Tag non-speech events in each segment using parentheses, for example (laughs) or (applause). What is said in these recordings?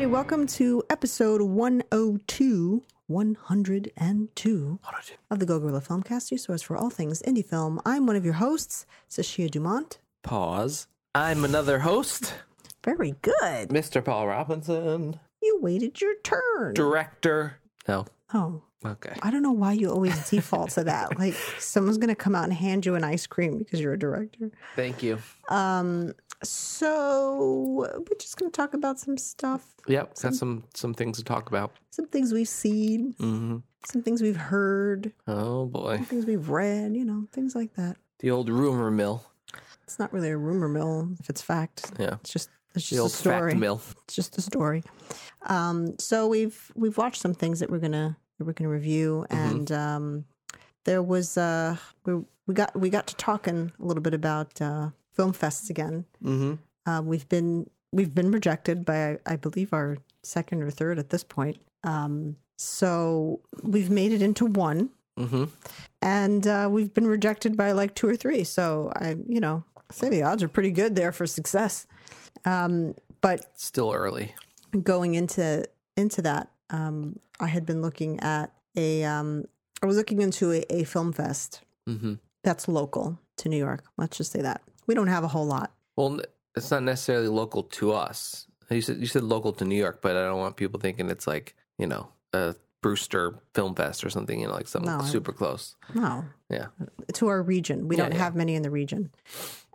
everybody. Welcome to episode 102, 102 of the Go Gorilla Filmcast, your source for all things indie film. I'm one of your hosts, Sashia Dumont. Pause. I'm another host, Very good. Mr. Paul Robinson, You waited your turn. director. No. Oh, Okay. I don't know why you always default to that. Like someone's going to come out and hand you an ice cream because you're a director. Thank you. Um, so we're just going to talk about some stuff, Yep. Got some some things to talk about. some things we've seen, hmm some things we've heard, Oh boy. some things we've read, you know, things like that. The old rumor mill. It's not really a rumor mill if it's fact. Yeah. It's just it's The just a story. It's just a story. Um, so we've we've watched some things that we're gonna we're gonna review, Mm-hmm. and um, there was uh, we we got we got to talking a little bit about uh, film fests again. hmm Uh, we've been we've been rejected by I believe our second or third at this point. Um, so we've made it into one, hmm and uh, we've been rejected by like two or three. So I, you know, I say the odds are pretty good there for success. Um, but Still early. going into into that, um, I had been looking at a. Um, I was looking into a, a film fest hmm that's local to New York. Let's just say that we don't have a whole lot. Well, it's not necessarily local to us. You said you said local to New York, but I don't want people thinking it's like you know a Brewster Film Fest or something. You know, like something No, super close. No, Yeah. to our region. We Yeah, don't yeah. have many in the region.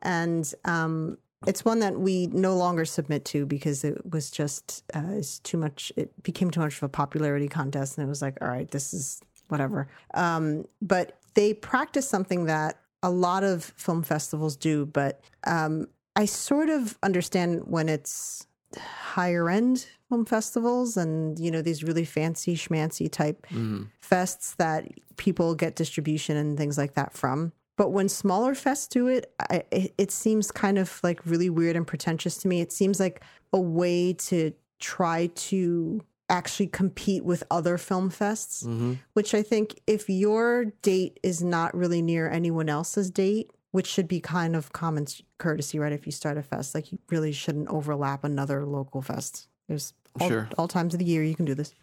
And um, it's one that we no longer submit to because it was just uh, it's too much. It became too much of a popularity contest, and it was like, all right, this is whatever. Um, but they practice something that a lot of film festivals do, but um, I sort of understand when it's higher end film festivals and you know these really fancy schmancy type hmm fests that people get distribution and things like that from. But when smaller fests do it, I, it, seems kind of like really weird and pretentious to me. It seems like a way to try to actually compete with other film fests, hmm which I think if your date is not really near anyone else's date, which should be kind of common courtesy, right? If you start a fest, like you really shouldn't overlap another local fest. There's all, Sure. all times of the year you can do this.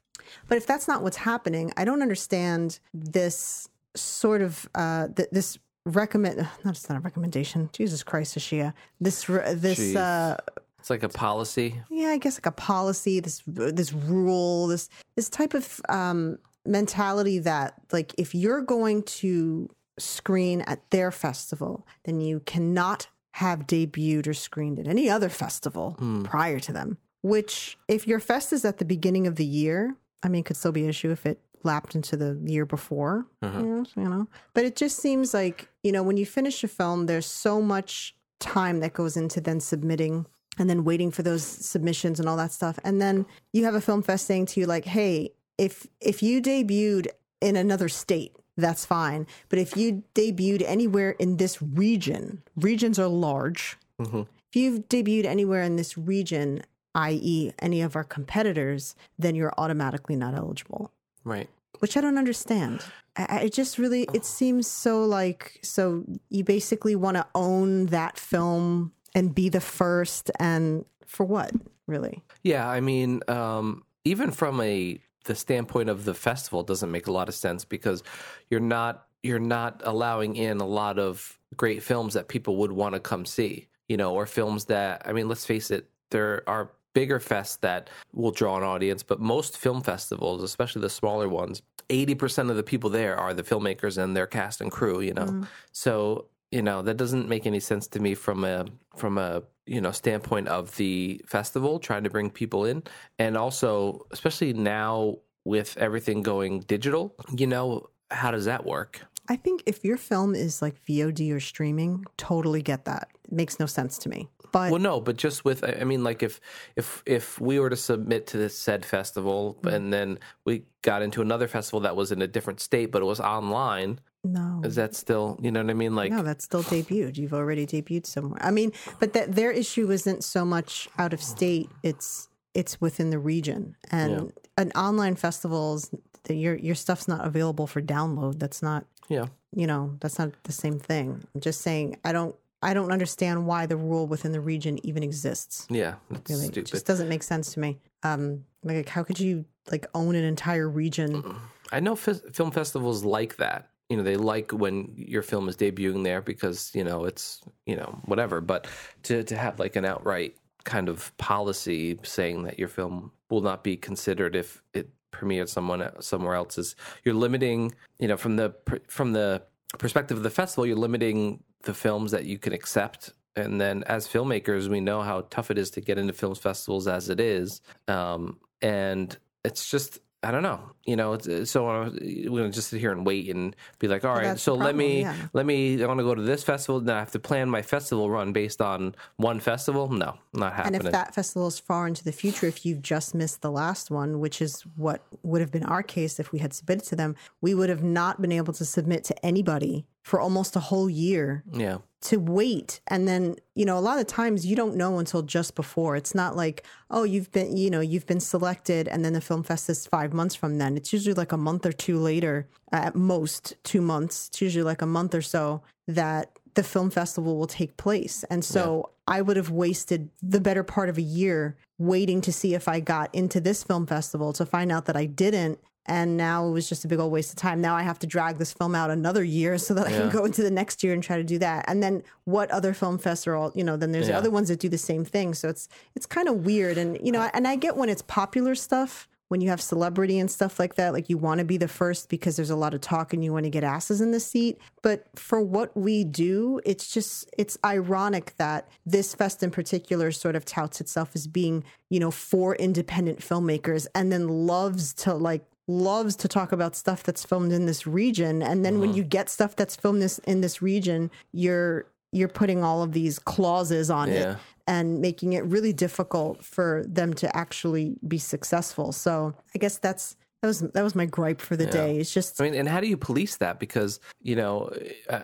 But if that's not what's happening, I don't understand this sort of uh, th- this recommend. Not it's not a recommendation. Jesus Christ, Ashia. This this Jeez. uh, It's like a policy. yeah, I guess like a policy, this this rule, this this type of um, mentality that like if you're going to screen at their festival, then you cannot have debuted or screened at any other festival prior to them. Which, if your fest is at the beginning of the year, I mean, could still be an issue if it lapped into the year before. Uh-huh. You know, but it just seems like you know when you finish a film, there's so much time that goes into then submitting and then waiting for those submissions and all that stuff. And then you have a film fest saying to you like, "Hey, if if you debuted in another state, that's fine. But if you debuted anywhere in this region, regions are large. Mhm. If you've debuted anywhere in this region, i.e., any of our competitors, then you're automatically not eligible." Right. which I don't understand. I, I just really it seems so like so you basically want to own that film and be the first and for what really? Yeah, I mean, um, even from a the standpoint of the festival, doesn't make a lot of sense because you're not you're not allowing in a lot of great films that people would want to come see. You know, or films that I mean, let's face it, there are bigger fests that will draw an audience, but most film festivals, especially the smaller ones, eighty percent of the people there are the filmmakers and their cast and crew. You know, mm. so you know that doesn't make any sense to me from a from a you know standpoint of the festival trying to bring people in. And also especially now with everything going digital you know how does that work I think if your film is like VOD or streaming, totally get that. It makes no sense to me. But well no but just with i mean like if if if we were to submit to this said festival mm-hmm. and then we got into another festival that was in a different state but it was online no. is that still you know what i mean like No, that's still debuted. You've already debuted somewhere. I mean, but that their issue isn't so much out of state; it's it's within the region. And an online festival the, your your stuff's not available for download. That's not yeah you know that's not the same thing. I'm just saying I don't I don't understand why the rule within the region even exists. yeah it's Really, stupid it just doesn't make sense to me. Um, like, how could you like own an entire region? I know f- film festivals like that. You know, they like when your film is debuting there because you know it's you know whatever. But to to have like an outright kind of policy saying that your film will not be considered if it premiered someone somewhere else is you're limiting. You know, from the from the perspective of the festival, you're limiting the films that you can accept and then as filmmakers we know how tough it is to get into film festivals as it is um, and it's just I don't know, you know. So uh, we're gonna just sit here and wait and be like, all right. So problem, let me yeah. let me. I want to go to this festival. Then I have to plan my festival run based on one festival. No, not happening. And if that festival is far into the future, if you've just missed the last one, which is what would have been our case if we had submitted to them, we would have not been able to submit to anybody for almost a whole year. Yeah. To wait. And then, you know, a lot of times you don't know until just before. It's not like, oh, you've been, you know, you've been selected and then the film fest is five months from then. It's usually like a month or two later, at most two months. It's usually like a month or so that the film festival will take place. And so yeah. I would have wasted the better part of a year waiting to see if I got into this film festival to find out that I didn't and now it was just a big old waste of time. Now I have to drag this film out another year so that I can go into the next year and try to do that. And then what other film fests are all, you know, then there's yeah. other ones that do the same thing. So it's it's kind of weird. And you know, and I get when it's popular stuff, when you have celebrity and stuff like that, like you want to be the first because there's a lot of talk and you want to get asses in the seat. But for what we do, it's just it's ironic that this fest in particular sort of touts itself as being, you know, for independent filmmakers and then loves to like loves to talk about stuff that's filmed in this region and then mm-hmm. when you get stuff that's filmed this in this region you're you're putting all of these clauses on yeah. it and making it really difficult for them to actually be successful so i guess that's that was that was my gripe for the yeah. day. It's just I mean, and how do you police that? Because you know,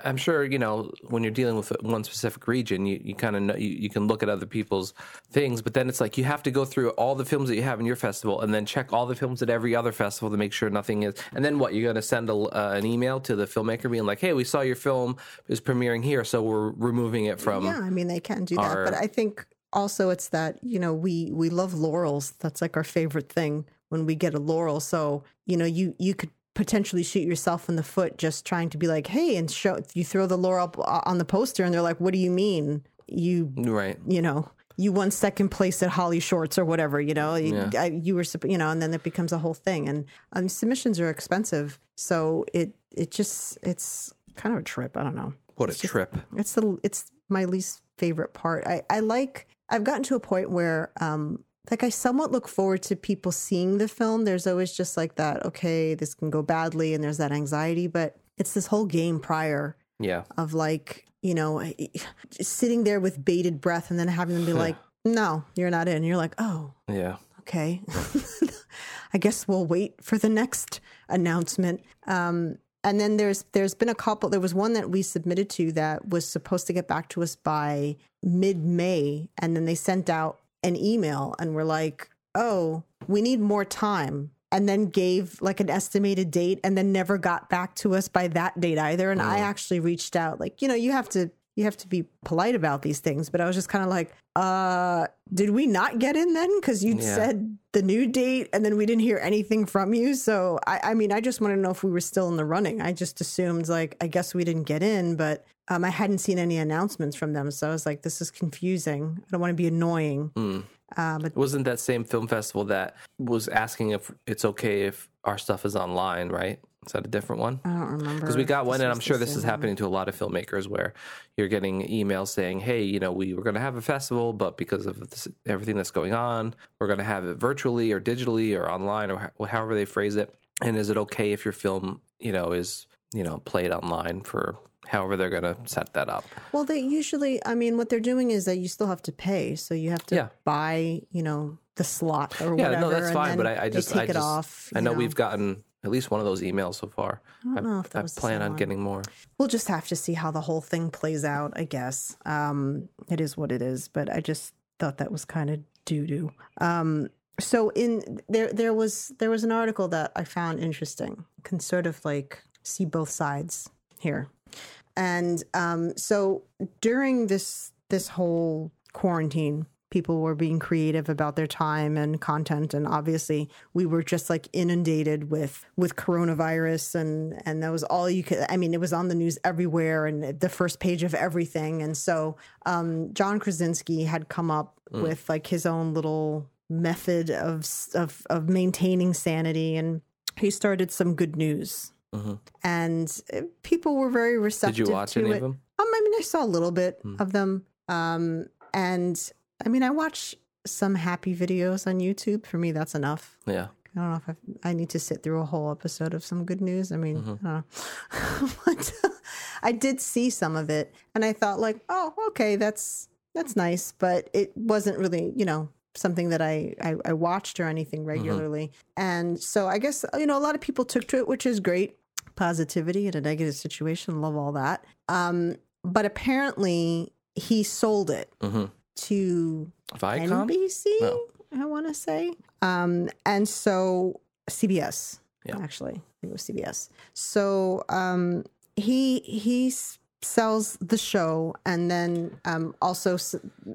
I'm sure you know when you're dealing with one specific region, you, you kind of know you, you can look at other people's things, but then it's like you have to go through all the films that you have in your festival, and then check all the films at every other festival to make sure nothing is. And then what? You're going to send a, uh, an email to the filmmaker being like, "Hey, we saw your film is premiering here, so we're removing it from." Yeah, I mean, they can do our... that, but I think also it's that you know we we love laurels. That's like our favorite thing when we get a laurel. So, you know, you you could potentially shoot yourself in the foot just trying to be like, "Hey," and show you throw the laurel on the poster and they're like, "What do you mean? You right. you know, you won second place at HollyShorts or whatever, you know, you, yeah. I, you were, you know, and then it becomes a whole thing. And um, submissions are expensive, so it it just it's kind of a trip. I don't know. What it's a trip! it's the it's my least favorite part. I I like. I've gotten to a point where um, like I somewhat look forward to people seeing the film. There's always just like that, okay, this can go badly and there's that anxiety, but it's this whole game prior yeah of like, you know, sitting there with bated breath and then having them be like, "No, you're not in." You're like, "Oh." Yeah. Okay. (laughs) I guess we'll wait for the next announcement. Um, and then there's there's been a couple there was one that we submitted to that was supposed to get back to us by mid May and then they sent out an email and were like, oh, we need more time. And then gave like an estimated date and then never got back to us by that date either. And mm. I actually reached out, like, you know, you have to you have to be polite about these things. But I was just kind of like, uh, did we not get in then? Because you yeah. said the new date and then we didn't hear anything from you. So I, I mean, I just want to know if we were still in the running. I just assumed like, I guess we didn't get in, but um, I hadn't seen any announcements from them. So I was like, this is confusing. I don't want to be annoying. Mm. Uh, but wasn't that same film festival that was asking if it's okay if our stuff is online, right? Is that a different one? I don't remember. Because we got one, and I'm sure this is happening to a lot of filmmakers where you're getting emails saying, hey, you know, we were going to have a festival, but because of this, everything that's going on, we're going to have it virtually or digitally or online or however they phrase it. And is it okay if your film, you know, is, you know, played online for however they're going to set that up. Well, they usually, I mean, what they're doing is that you still have to pay, so you have to yeah. buy, you know, the slot or yeah, whatever. Yeah, no, that's fine. But I, I just, take I it just, off. I know, know, we've gotten at least one of those emails so far. I don't know if that I, was I plan on getting more. We'll just have to see how the whole thing plays out. I guess um, it is what it is, but I just thought that was kind of doo doo. Um, so in there, there was there was an article that I found interesting. Can sort of like see both sides here. And um, so during this this whole quarantine, people were being creative about their time and content. And obviously we were just like inundated with with coronavirus and and that was all you could i mean it was on the news everywhere and the first page of everything. And so um john krasinski had come up with like his own little method of of of maintaining sanity. And he started some good news and uh, people were very receptive Did you watch any it of them? um, I mean, I saw a little bit of them. Um, and I mean, I watch some happy videos on YouTube. For me, that's enough. Yeah. I don't know if I, I need to sit through a whole episode of some good news. I mean, I don't know. (laughs) but I did see some of it, and I thought, like, oh, okay, that's that's nice, but it wasn't really, you know, something that I I, I watched or anything regularly. And so I guess you know a lot of people took to it, which is great. Positivity in a negative situation, love all that. Um, but apparently he sold it Mhm. to Viacom? NBC, No. I want to say. Um, and so CBS, Yeah. actually, I think it was CBS. So um, he he s- sells the show and then um, also s-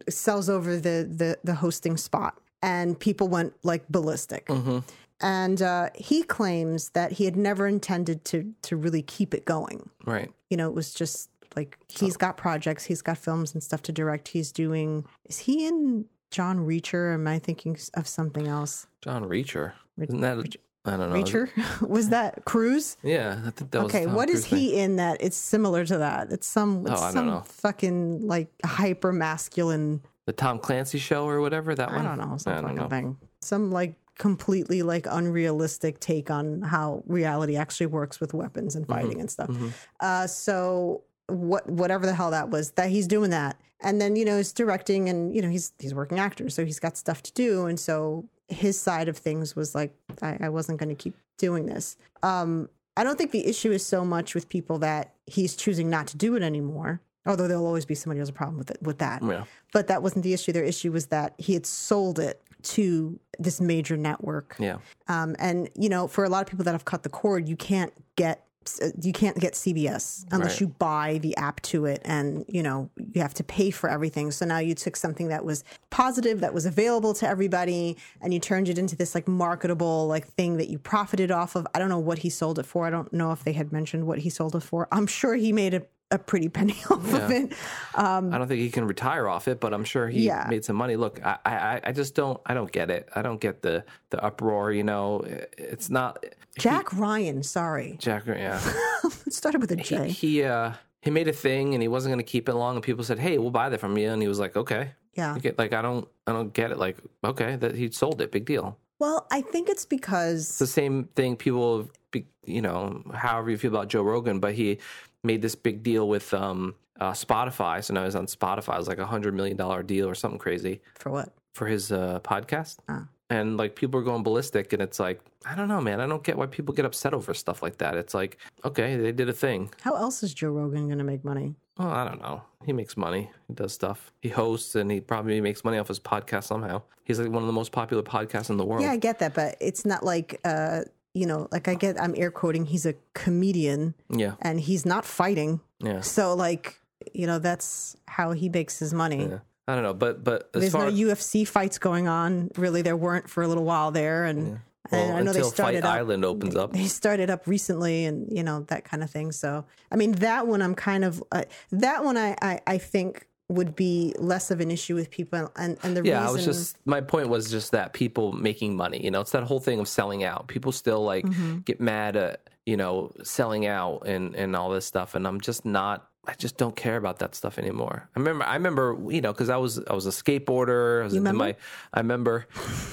sells over the, the the hosting spot, and people went like ballistic. Mm-hmm. And uh, he claims that he had never intended to to really keep it going Right. you know, it was just like he's got projects, he's got films and stuff to direct. He's doing. Is he in John Reacher? Or am I thinking of something else? John Reacher. Isn't that? I don't know. Reacher (laughs) was that Cruise? Yeah. I think that was Okay, Tom what is Cruise thing. he in that? It's similar to that. It's some. It's Oh, I don't some know. fucking like hyper masculine. The Tom Clancy show or whatever that I one? don't know. Some I don't fucking know. thing. Some like completely like unrealistic take on how reality actually works with weapons and fighting and stuff. Mm-hmm. Uh, so what whatever the hell that was, that he's doing that, and then you know he's directing, and you know he's he's working actor, so he's got stuff to do, and so his side of things was like I, I wasn't going to keep doing this. Um, I don't think the issue is so much with people that he's choosing not to do it anymore. Although there'll always be somebody who has a problem with it with that Yeah. but that wasn't the issue. Their issue was that he had sold it to this major network. Yeah. Um, and you know, for a lot of people that have cut the cord, you can't get Uh, you can't get CBS unless Right. you buy the app to it, and you know you have to pay for everything. So now you took something that was positive, that was available to everybody, and you turned it into this like marketable like thing that you profited off of. I don't know what he sold it for. I don't know if they had mentioned what he sold it for. I'm sure he made a, a pretty penny (laughs) off of it. I don't think he can retire off it, but I'm sure he Yeah. made some money. Look, I, I, I just don't, I don't get it. I don't get the, the uproar. You know, it's not Jack Ryan, sorry, Jack. Yeah, (laughs) it started with a J. he, uh, he made a thing and he wasn't going to keep it long. And people said, "Hey, we'll buy that from you," and he was like, "Okay." Yeah. Get, like I don't, I don't get it. Like, okay, that he sold it, big deal. Well, I think it's It's because the same thing. People, be- you know, however you feel about Joe Rogan, but he made this big deal with um, uh, Spotify. So now he's on Spotify. It was like a hundred million dollar deal or something crazy. for what? for his uh, podcast. Ah. And like people are going ballistic, and it's like I don't know, man. I don't get why people get upset over stuff like that. It's like okay, they did a thing. How else is Joe Rogan going to make money? Well, I don't know. He makes money. He does stuff. He hosts, and he probably makes money off his podcast somehow. He's like one of the most popular podcasts in the world. Yeah, I get that, but it's not like uh, you know, like I get. I'm air quoting. He's a comedian, yeah, and he's not fighting. yeah. So, like, you know, that's how he makes his money. yeah. I don't know, but but as There's no UFC fights going on. Really, there weren't for a little while there, and, well, and I know they started Fight up. Island opens up. They started up recently, and you know that kind of thing. So, I mean, that one I'm kind of uh, that one I, I I think would be less of an issue with people, and and the reason. Yeah, reason I was just my point was just that people making money. You know, it's that whole thing of selling out. People still like Mm-hmm. get mad at you know selling out and and all this stuff, and I'm just not. I just don't care about that stuff anymore. I remember, I remember, you know, because I was I was a skateboarder. I was into remember? my, I remember,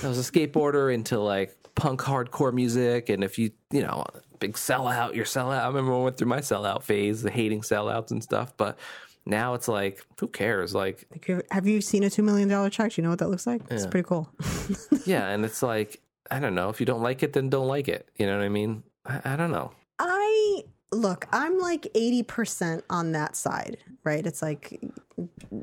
I was a skateboarder (laughs) into like punk hardcore music, and if you, you know, big sellout, you're sellout. I remember I went through my sellout phase, the hating sellouts and stuff, but. Now it's like, who cares? Like, Have you seen a two million dollar check? You know what that looks like? It's pretty cool. (laughs) Yeah, and it's like I don't know. If you don't like it, then don't like it. You know what I mean? I, I don't know. I look, I'm like 80% on that side, right? It's like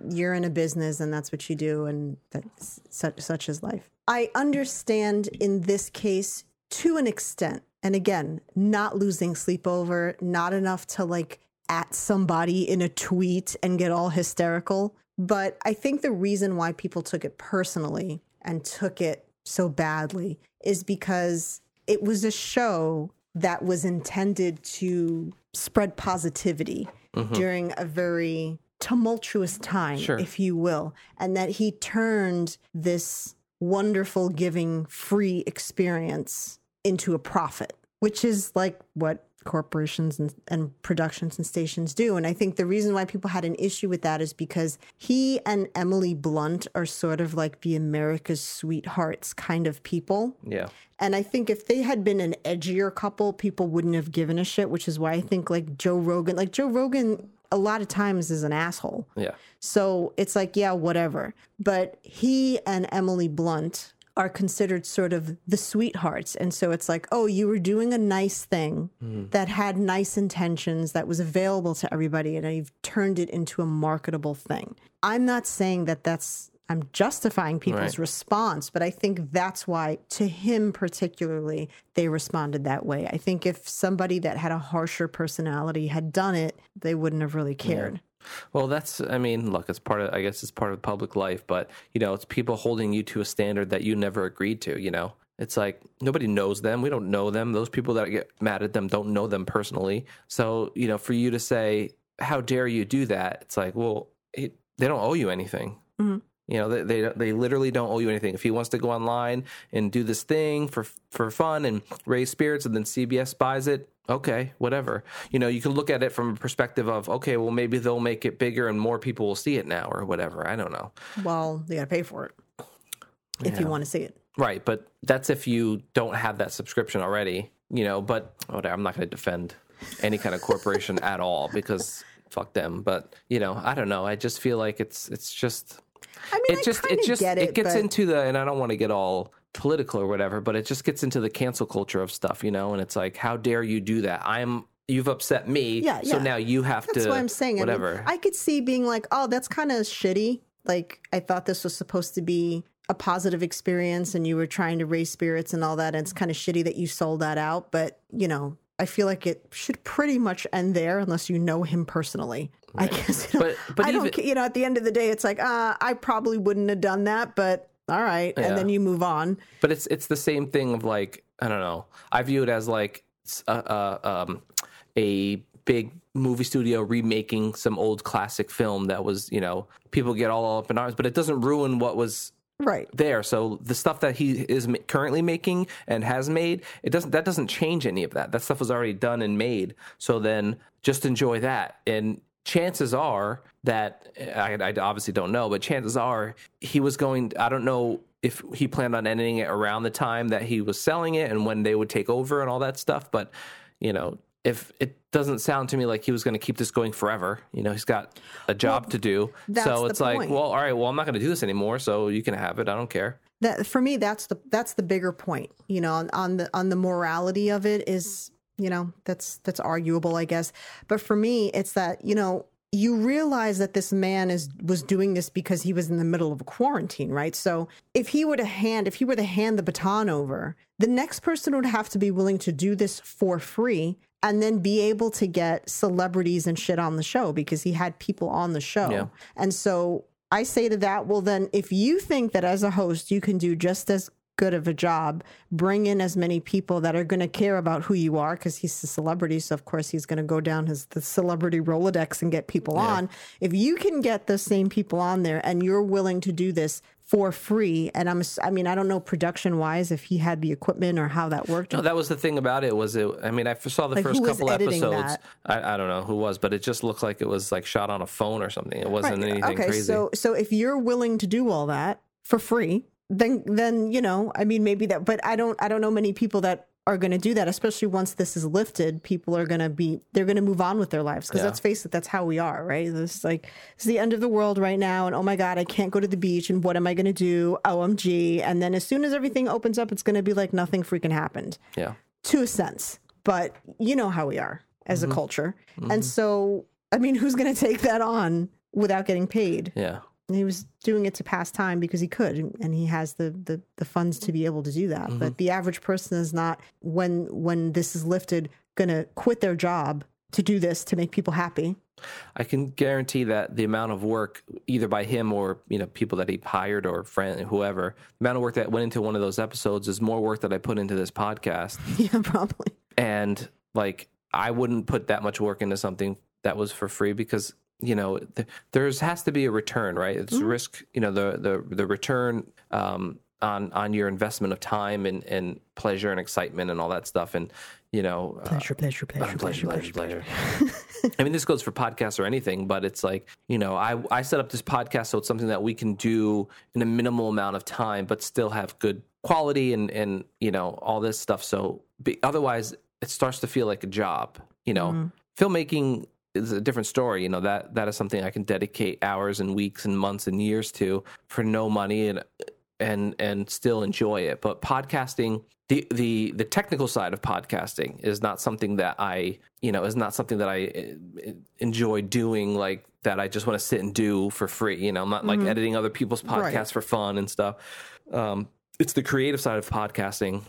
you're in a business and that's what you do and that's such such is life. I understand in this case to an extent. And again, not losing sleep over, not enough to like at somebody in a tweet and get all hysterical. But I think the reason why people took it personally and took it so badly is because it was a show that was intended to spread positivity mm-hmm. during a very tumultuous time, Sure. if you will, and that he turned this wonderful, giving, free experience into a profit, which is like what corporations and, and productions and stations do. And I think the reason why people had an issue with that is because he and Emily Blunt are sort of like the America's sweethearts kind of people. Yeah. And I think if they had been an edgier couple, people wouldn't have given a shit, which is why I think like Joe Rogan, like Joe Rogan a lot of times is an asshole. Yeah. So it's like, yeah, whatever. But he and Emily Blunt are considered sort of the sweethearts. And so it's like, oh, you were doing a nice thing hmm. that had nice intentions, that was available to everybody, and you've turned it into a marketable thing. I'm not saying that that's, I'm justifying people's Right. response, but I think that's why, to him particularly, they responded that way. I think if somebody that had a harsher personality had done it, they wouldn't have really cared. Well, that's, I mean, look, it's part of, I guess it's part of public life, but, you know, it's people holding you to a standard that you never agreed to, you know? It's like nobody knows them. We don't know them. Those people that get mad at them don't know them personally. So, you know, for you to say, how dare you do that? It's like, well, it, they don't owe you anything. Mhm. You know, they, they they literally don't owe you anything. If he wants to go online and do this thing for for fun and raise spirits, and then CBS buys it, okay, whatever. You know, you can look at it from a perspective of, okay, well, maybe they'll make it bigger and more people will see it now, or whatever. I don't know. Well, you got to pay for it if you want to see it. Right, but that's if you don't have that subscription already, you know. But whatever, I'm not going to defend any kind of corporation at all because fuck them. But you know, I don't know. I just feel like it's it's just I mean, it I just it just get it, it, gets but- into the and I don't want to get all political or whatever, but it just gets into the cancel culture of stuff, you know. And it's like, how dare you do that? I'm you've upset me, Yeah, so yeah. now you have That's to. what I'm saying. Whatever. I, mean, I could see being like, oh, that's kind of shitty. Like, I thought this was supposed to be a positive experience and you were trying to raise spirits and all that. And it's kind of shitty that you sold that out. But, you know, I feel like it should pretty much end there unless you know him personally. I guess. You know, But- but I don't, even- you know, at the end of the day, it's like, uh, I probably wouldn't have done that, but all right. Yeah. And then you move on. But it's it's the same thing of like I don't know. I view it as like a, a, um, a big movie studio remaking some old classic film that was you know people get all up in arms, but it doesn't ruin what was Right. there. So the stuff that he is currently making and has made, it doesn't that doesn't change any of that. That stuff was already done and made. So then just enjoy that. And chances are that I, I obviously don't know, but chances are he was going. I don't know if he planned on ending it around the time that he was selling it and when they would take over and all that stuff. But you know. If it doesn't sound to me like he was going to keep this going forever, you know, he's got a job to do. So it's like, well, all right, well, I'm not going to do this anymore, so you can have it. I don't care. that for me that's the that's the bigger point you know on, on the on the morality of it is you know that's that's arguable i guess. But for me it's that you know you realize that this man is was doing this because he was in the middle of a quarantine right? So if he were to hand if he were to hand the baton over the next person would have to be willing to do this for free and then be able to get celebrities and shit on the show because he had people on the show. Yeah. and so I say to that, well, then if you think that as a host you can do just as good of a job, bring in as many people that are going to care about who you are because he's a celebrity. So, of course, he's going to go down his the celebrity Rolodex and get people on. If you can get the same people on there and you're willing to do this for free, and i'm i mean, I don't know production wise if he had the equipment or how that worked. No, that was the thing about it. Was it? I mean, i saw the Like, first couple episodes. I, I don't know who was, but it just looked like it was like shot on a phone or something. It wasn't Right. anything okay, crazy. so so if you're willing to do all that for free, then then you know, I mean, maybe that. But I don't I don't know many people that are going to do that. Especially once this is lifted, people are going to be they're going to move on with their lives because Yeah. let's face it, that's how we are, right? This is like it's the end of the world right now, and oh my god, I can't go to the beach, and what am I going to do? OMG! And then as soon as everything opens up, it's going to be like nothing freaking happened yeah, to a sense, but you know how we are as Mm-hmm. a culture. And so, I mean, (laughs) who's going to take that on without getting paid? yeah, he was doing it to pass time because he could, and he has the the, the funds to be able to do that. Mm-hmm. But the average person is not when when this is lifted going to quit their job to do this to make people happy. I can guarantee that the amount of work, either by him or you know people that he hired or friend, whoever, the amount of work that went into one of those episodes is more work that I put into this podcast. (laughs) Yeah, probably. And like, I wouldn't put that much work into something that was for free because you know th- there's has to be a return, right? It's risk. You know the the the return. Um, on, on your investment of time and, and pleasure and excitement and all that stuff and you know uh, Pleasure, pleasure, pleasure, pleasure, pleasure, pleasure. (laughs) I mean, this goes for podcasts or anything, but it's like, you know, I, I set up this podcast so it's something that we can do in a minimal amount of time, but still have good quality and, and you know, all this stuff. So be, otherwise, it starts to feel like a job. You know, filmmaking is a different story. You know, that that is something I can dedicate hours and weeks and months and years to for no money and and and still enjoy it. But podcasting, the the the technical side of podcasting is not something that I you know is not something that I uh, enjoy doing. Like that, I just want to sit and do for free. You know, I'm not like editing other people's podcasts Right. for fun and stuff. Um, it's the creative side of podcasting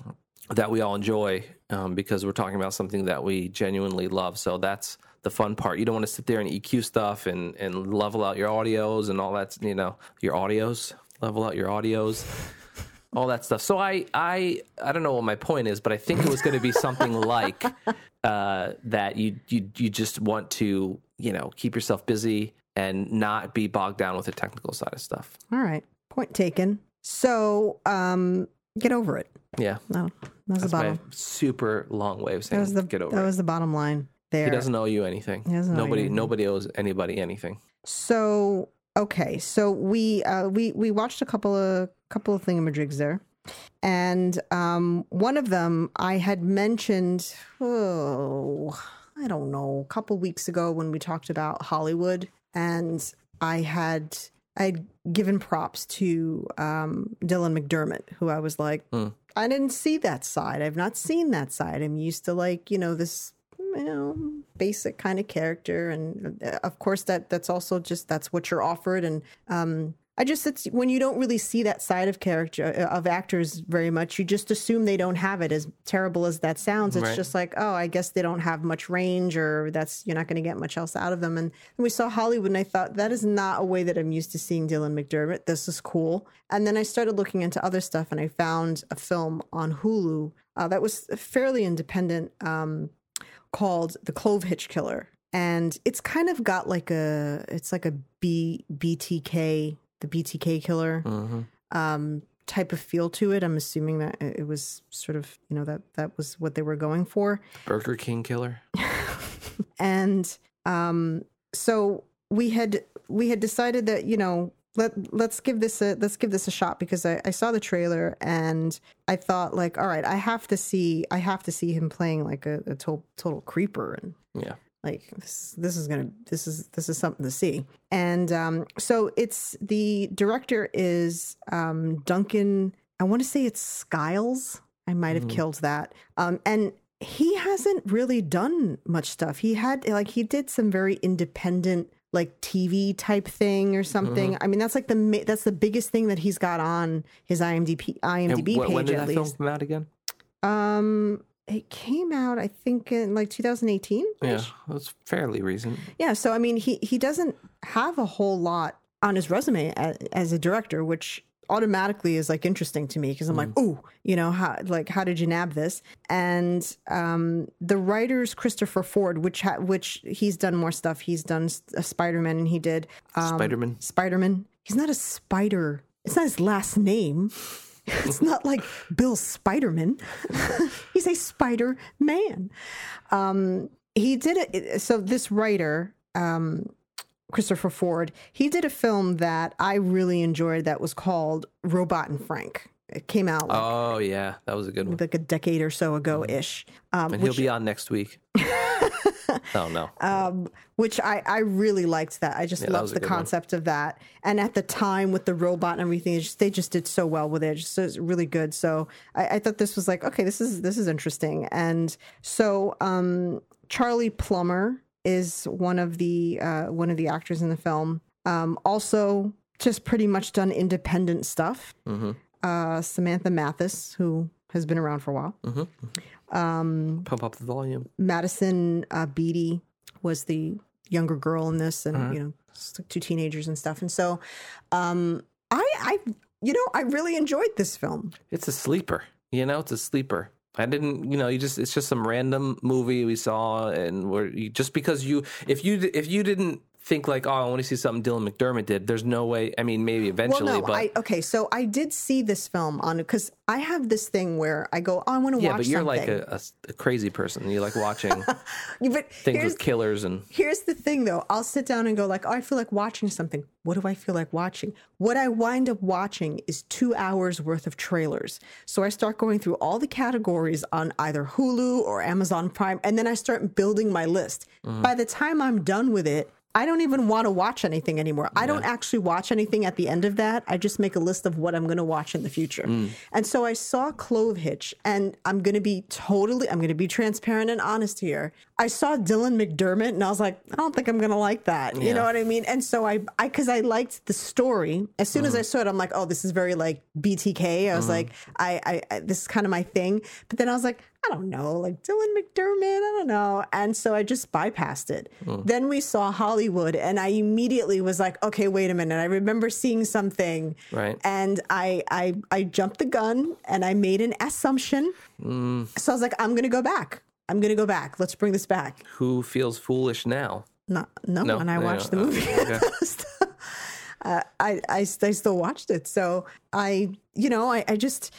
that we all enjoy um, because we're talking about something that we genuinely love. So that's the fun part. You don't want to sit there and EQ stuff and, and level out your audios and all that, you know, your audios, level out your audios, all that stuff. So I, I, I don't know what my point is, but I think it was going to be something (laughs) like uh, that you, you, you just want to, you know, keep yourself busy and not be bogged down with the technical side of stuff. All right. Point taken. So, um, get over it. Yeah. No, that's, the That's my bottom. super long way of That saying was the get over that it. was the bottom line there. He doesn't owe you anything. doesn't owe you nobody anything. nobody owes anybody anything. So okay, so we uh, we we watched a couple of couple of thingamajigs there, and um, one of them I had mentioned. Oh, I don't know, a couple weeks ago when we talked about Hollywood, and I had I had given props to um, Dylan McDermott, who I was like, I didn't see that side. I've not seen that side. I'm used to like you know this you know basic kind of character. And uh, of course that that's also just that's what you're offered. And um i just it's when you don't really see that side of character uh, of actors very much you just assume they don't have it. As terrible as that sounds it's Right. just like oh i guess they don't have much range or that's you're not going to get much else out of them. And, and we saw hollywood and i thought that is not a way that i'm used to seeing dylan mcdermott. This is cool. And then i started looking into other stuff and i found a film on hulu uh, that was fairly independent um, called The Clove Hitch Killer. And it's kind of got like a it's like a B BTK, the BTK killer hmm um type of feel to it. I'm assuming that it it was sort of, you know, that that was what they were going for. Burger King killer. (laughs) And um so we had we had decided that, you know, let let's give this a let's give this a shot because I, I saw the trailer and I thought like, all right, I have to see I have to see him playing like a, a total total creeper and Yeah. like this, this is gonna this is this is something to see. And um so it's the director is um duncan i want to say it's skiles. I might have killed that. Um and he hasn't really done much stuff. He had like he did some very independent like tv type thing or something i mean that's like the that's the biggest thing that he's got on his imdb imdb wh- page when did at that film least come out again? um it came out i think in like 2018 Yeah, that's fairly recent. yeah, so I mean, he he doesn't have a whole lot on his resume as, as a director, which automatically is like interesting to me because I'm like, oh, you know, how like how did you nab this? And um, the writer's Christopher Ford, which ha- which he's done more stuff. He's done a Spider Man, and he did um, Spider Man. Spider Man. He's not a spider. It's not his last name. (laughs) It's not like Bill Spiderman. (laughs) He's a Spider Man. Um, he did it. So this writer, um, Christopher Ford, he did a film that I really enjoyed that was called Robot and Frank. It came out like, Oh yeah, that was a good one. like a decade or so ago ish. Um, And which, he'll be on next week. (laughs) oh no. um, which I, I really liked that. I just Yeah, loved the good one. concept of that. And at the time with the robot and everything, just, they just did so well with it. Just it was really good. So I, I thought this was like, okay, this is this is interesting. And so um, Charlie Plummer is one of the uh, one of the actors in the film. Um, also, just pretty much done independent stuff. hmm Uh, Samantha Mathis, who has been around for a while. hmm Um, Pump up the volume. Madisen uh, Beaty, was the younger girl in this, and Mm-hmm. you know, two teenagers and stuff. And so, um, I, I, you know, I really enjoyed this film. It's a sleeper. You know, it's a sleeper. I didn't, you know, you just it's just some random movie we saw, and where you, just because you if you if you didn't think like, oh, I want to see something Dylan McDermott did, there's no way. I mean, maybe eventually, well, no, but I okay. So I did see this film on because I have this thing where I go, oh, I want to yeah, watch Yeah, but you're something. like a, a, a crazy person. You like watching (laughs) things with killers and Here's the thing though. I'll sit down and go like, "Oh, I feel like watching something. What do I feel like watching?" What I wind up watching is 2 hours worth of trailers. So I start going through all the categories on either Hulu or Amazon Prime and then I start building my list. Mm-hmm. By the time I'm done with it, I don't even want to watch anything anymore. I don't actually watch anything at the end of that. I just make a list of what I'm going to watch in the future. Mm. And so I saw Clove Hitch, and I'm going to be totally, I'm going to be transparent and honest here. I saw Dylan McDermott, and I was like, I don't think I'm going to like that. You know what I mean? And so I, I, because I liked the story. As soon as mm-hmm. I saw it, I'm like, oh, this is very like BTK. I was mm-hmm. like, I, I, I, this is kind of my thing. But then I was like, I don't know, like Dylan McDermott, I don't know. And so I just bypassed it. Hmm. Then we saw Hollywood, and I immediately was like, okay, wait a minute. I remember seeing something, Right. and I I I jumped the gun and I made an assumption. Hmm. So I was like, I'm gonna go back. I'm gonna go back. Let's bring this back. who feels foolish now? No, no, No, and I no, watched no. the uh, movie. Okay. (laughs) uh, I, I I still watched it. So I, you know, I, I just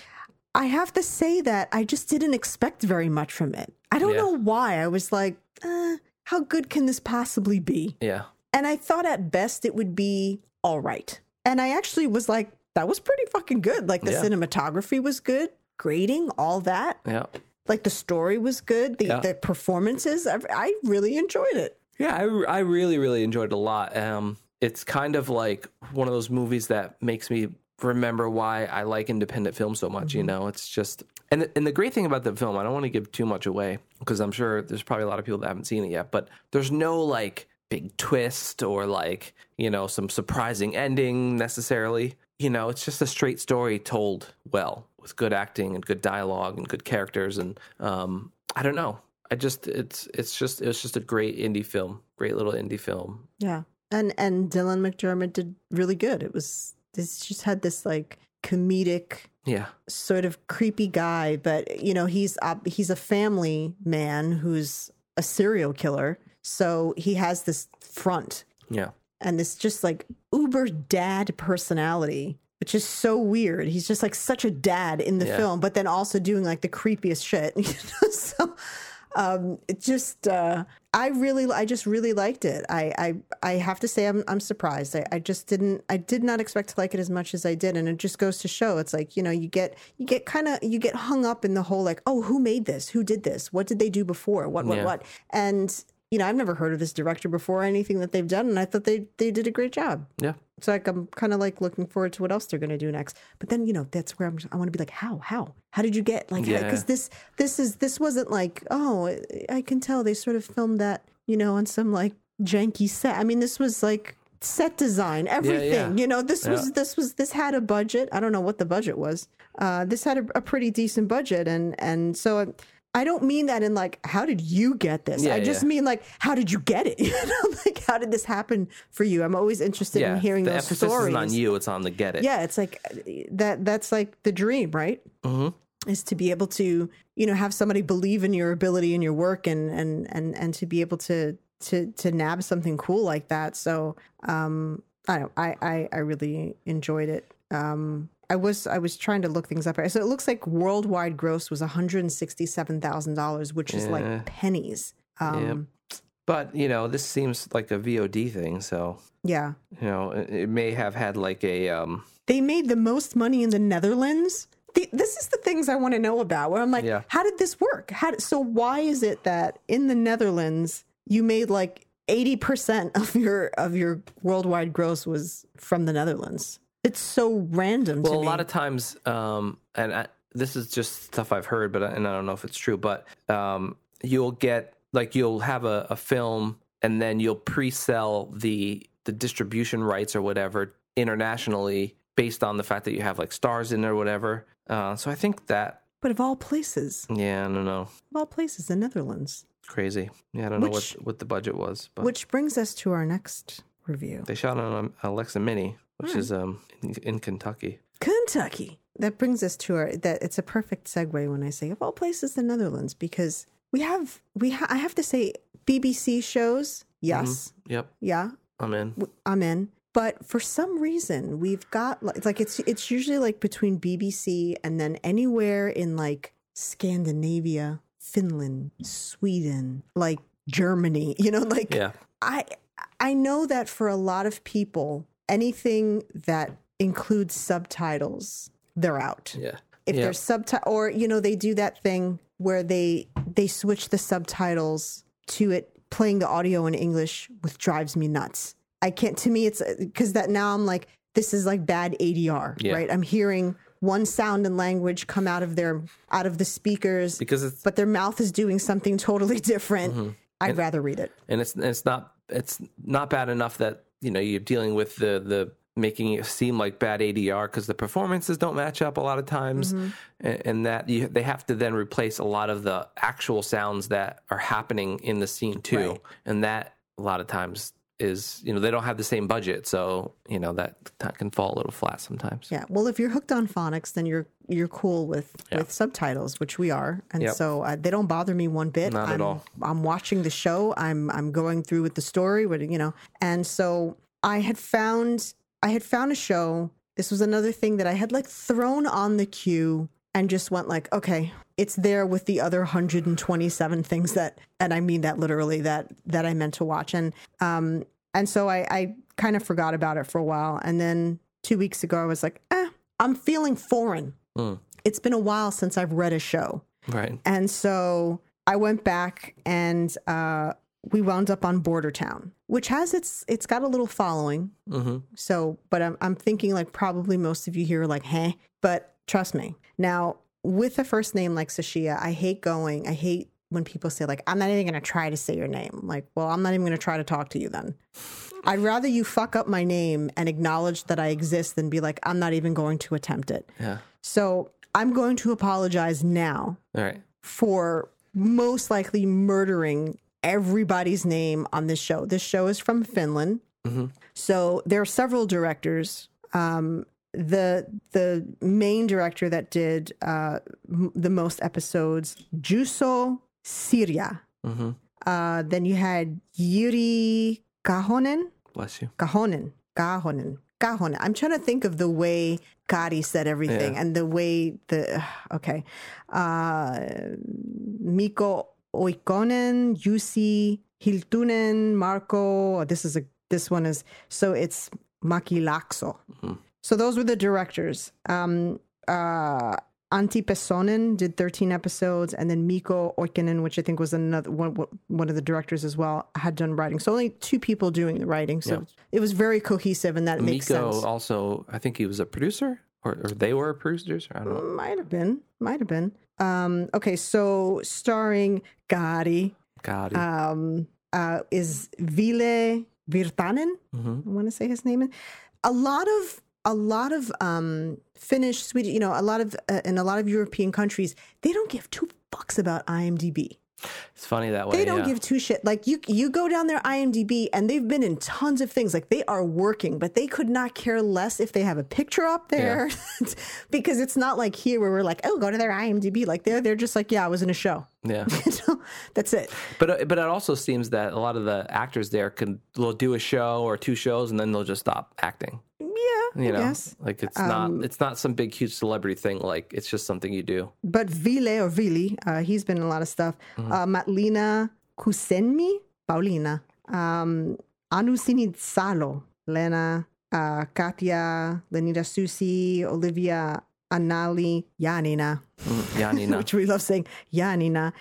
I have to say that I just didn't expect very much from it. I don't Yeah. know why. I was like, uh, how good can this possibly be? Yeah, And I thought at best it would be all right. And I actually was like, that was pretty fucking good. Like the Yeah. cinematography was good, grading, all that. yeah, Like the story was good, the, Yeah. the performances. I, I really enjoyed it. yeah. I I really really enjoyed it a lot. Um, it's kind of like one of those movies that makes me remember why I like independent film so much. You know, it's just and the, and the great thing about the film, I don't want to give too much away because I'm sure there's probably a lot of people that haven't seen it yet. But there's no like big twist or like you know some surprising ending necessarily. You know, it's just a straight story told well with good acting and good dialogue and good characters and um, I don't know. I just it's it's just it was just a great indie film, great little indie film. Yeah. And and Dylan McDermott did really good. It was this just had this like comedic Yeah, sort of creepy guy, but you know, he's uh, he's a family man who's a serial killer. So he has this front yeah, and this just like uber dad personality, which is so weird. He's just like such a dad in the Yeah. film, but then also doing like the creepiest shit. (laughs) You know? so um it just uh I really I just really liked it. I I I have to say I'm I'm surprised. I, I just didn't I did not expect to like it as much as I did. And it just goes to show it's like, you know, you get you get kinda you get hung up in the whole like, oh, who made this? Who did this? What did they do before? What what Yeah. what? And you know, I've never heard of this director before or anything that they've done, and I thought they they did a great job. yeah. So like I'm kind of like looking forward to what else they're going to do next. But then you know that's where I'm, I want to be like, how how how did you get like Yeah. because this this is this wasn't like oh I can tell they sort of filmed that you know on some like janky set. I mean this was like set design everything. yeah. You know this was this was this had a budget. I don't know what the budget was. Uh, this had a, a pretty decent budget and and so. I don't mean that in like, how did you get this? Yeah, I just yeah. mean like, how did you get it? (laughs) You know, like, how did this happen for you? I'm always interested yeah. in hearing the those emphasis stories. is on you; it's on the get it. Yeah, it's like that. That's like the dream, right? Mhm. Is to be able to, you know, have somebody believe in your ability and your work, and and and and to be able to to to nab something cool like that. So, um, I don't. I I, I really enjoyed it. Um, I was I was trying to look things up. So it looks like worldwide gross was one hundred and sixty seven thousand dollars, which is Yeah. like pennies. Um, But you know, this seems like a VOD thing, so yeah. you know, it, it may have had like a um, They made the most money in the Netherlands. The, this is the things I want to know about. Where I'm like, Yeah. how did this work? How did, so why is it that in the Netherlands you made like eighty percent of your of your worldwide gross was from the Netherlands? It's so random. well, a lot of times, um, and I, this is just stuff I've heard, but and I don't know if it's true, but um, you'll get like you'll have a, a film, and then you'll pre-sell the the distribution rights or whatever internationally based on the fact that you have like stars in there or whatever. Uh, so I think that But of all places, Yeah, I don't know. of all places, the Netherlands. Crazy. Yeah, I don't know what what the budget was, but Which brings us to our next review they shot on um, Alexa Mini, which Hmm. is um in, in Kentucky. Kentucky. That brings us to our that it's a perfect segue when I say of all places the Netherlands because we have we ha- I have to say BBC shows yes Yep, yeah I'm in. I'm in but for some reason we've got like, like it's it's usually like between BBC and then anywhere in like Scandinavia Finland Sweden like Germany (laughs) you know like Yeah, I I know that for a lot of people, anything that includes subtitles, they're out. yeah, If yeah. there's subtitle, or you know, they do that thing where they they switch the subtitles to it playing the audio in English, which drives me nuts. I can't. To me, it's because that now I'm like, this is like bad ADR, Yeah. right? I'm hearing one sound and language come out of their out of the speakers, because it's but their mouth is doing something totally (laughs) different. Mm-hmm. I'd rather read it. and it's it's not it's not bad enough that you know you're dealing with the the making it seem like bad ADR because the performances don't match up a lot of times, Mm-hmm. and, and that you, they have to then replace a lot of the actual sounds that are happening in the scene too, Right. and that a lot of times is you know they don't have the same budget, so you know that, that can fall a little flat sometimes. Yeah. Well, if you're hooked on phonics, then you're you're cool with with subtitles, which we are, and Yep. so uh, they don't bother me one bit. Not at I'm, all. I'm watching the show. I'm I'm going through with the story. What you know, and so I had found I had found a show. This was another thing that I had like thrown on the queue and just went like, okay, it's there with the other 127 things that, and I mean that literally that that I meant to watch, and um and so I I kind of forgot about it for a while, and then two weeks ago I was like, eh, I'm feeling foreign. Mm. It's been a while since I've read a show. Right. And so I went back and uh, we wound up on Bordertown, which has its it's got a little following. hmm So, but I'm I'm thinking like probably most of you here are like, hey, But trust me. Now, with a first name like Sashia, I hate going. I hate when people say like, "I'm not even going to try to say your name." Like, well, I'm not even going to try to talk to you then. I'd rather you fuck up my name and acknowledge that I exist than be like, "I'm not even going to attempt it." Yeah. So, I'm going to apologize now All right. for most likely murdering everybody's name on this show. This show is from Finland. Mhm. So there are several directors. Um, the the main director that did uh, m- the most episodes, Juuso Syrjä. hmm Uh, then you had Yuri Kahonen. Bless you. Kahonen. Kahonen. Kahonen. I'm trying to think of the way Kari said everything Yeah. and the way the (sighs) okay. Uh Miikko Oikkonen, Jussi Hiltunen, Marco. This is a this one is so it's Mäkilaakso. Mhm. So those were the directors. Um uh Antti Pesonen did 13 episodes, and then Miikko Oikkonen, which I think was another one, one of the directors as well, had done writing. So only two people doing the writing. So Yeah. it was very cohesive, and that makes sense. Miko also, I think he was a producer, or, or they were producers. I don't know. Might have been, might have been. Um, okay, so starring Gari God. um, uh, is Ville Virtanen. hmm I want to say his name. A lot of a lot of um, Finnish, Swedish, you know, a lot of uh, in a lot of European countries, they don't give two fucks about IMDb. It's funny that way. They don't yeah. give two shit. Like you, you go down their IMDb, and they've been in tons of things. Like they are working, but they could not care less if they have a picture up there, (laughs) because it's not like here where we're like, oh, go to their IMDb. Like they're they're just like, yeah, I was in a show. Yeah. (laughs) Know, That's it. But uh, but it also seems that a lot of the actors there can will do a show or two shows and then they'll just stop acting. You know, like it's Um, not it's not some big huge celebrity thing. Like it's just something you do. But Vile or Vili, uh, he's been in a lot of stuff. Uh, Matleena Kuusniemi, Paulina, um, Anu Sinisalo, Lena, uh, Katya, Lenita Susi, Olivia Ainali, Yanina, Mm, Janina. (laughs) which we love saying, Yanina.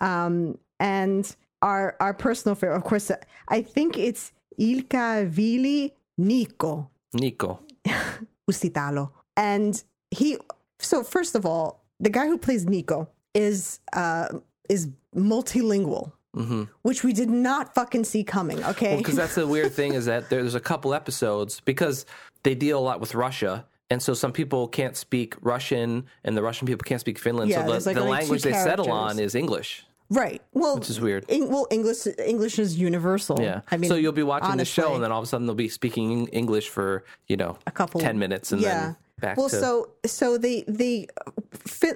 Um, and our our personal favorite, of course, uh, I think it's Ilkka Villi Nico. Nico. (laughs) Usitalo. And he so first of all, the guy who plays Nico is uh is multilingual, hmm which we did not fucking see coming, okay? Because that's the weird thing is that there's a couple episodes because they deal a lot with Russia and so some people can't speak Russian, and the Russian people can't speak Finland. Yeah, so the, like, the language they settle on is English. Right. Well, Which is weird. Eng- well, English English is universal. Yeah. I mean, so you'll be watching the show, and then all of a sudden they'll be speaking English for you know a couple- ten minutes, and yeah. then back well, to so so the the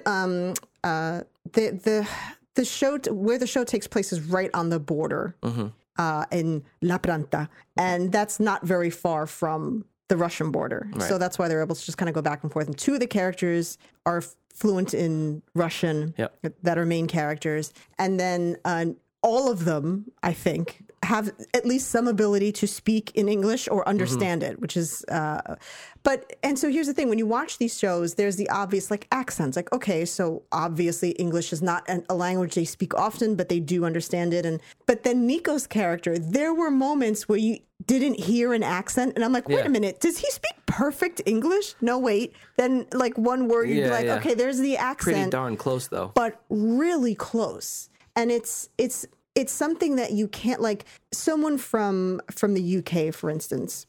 um uh the the the show t- where the show takes place is right on the border Mm-hmm. uh in Lappeenranta, and that's not very far from the Russian border. So that's why they're able to just kind of go back and forth. And two of the characters are fluent in Russian Yep. that are main characters, and then uh, all of them, I think, have at least some ability to speak in English or understand it, which is. Uh, but and so here's the thing: when you watch these shows, there's the obvious like accents. Like, okay, so obviously English is not an, a language they speak often, but they do understand it. And but then Nico's character, there were moments where you didn't hear an accent, and I'm like, wait Yeah. a minute, does he speak perfect English? No, wait. Then like one word, you'd be like, yeah. okay, there's the accent. pretty darn close though. but really close and it's it's it's something that you can't like someone from from the UK for instance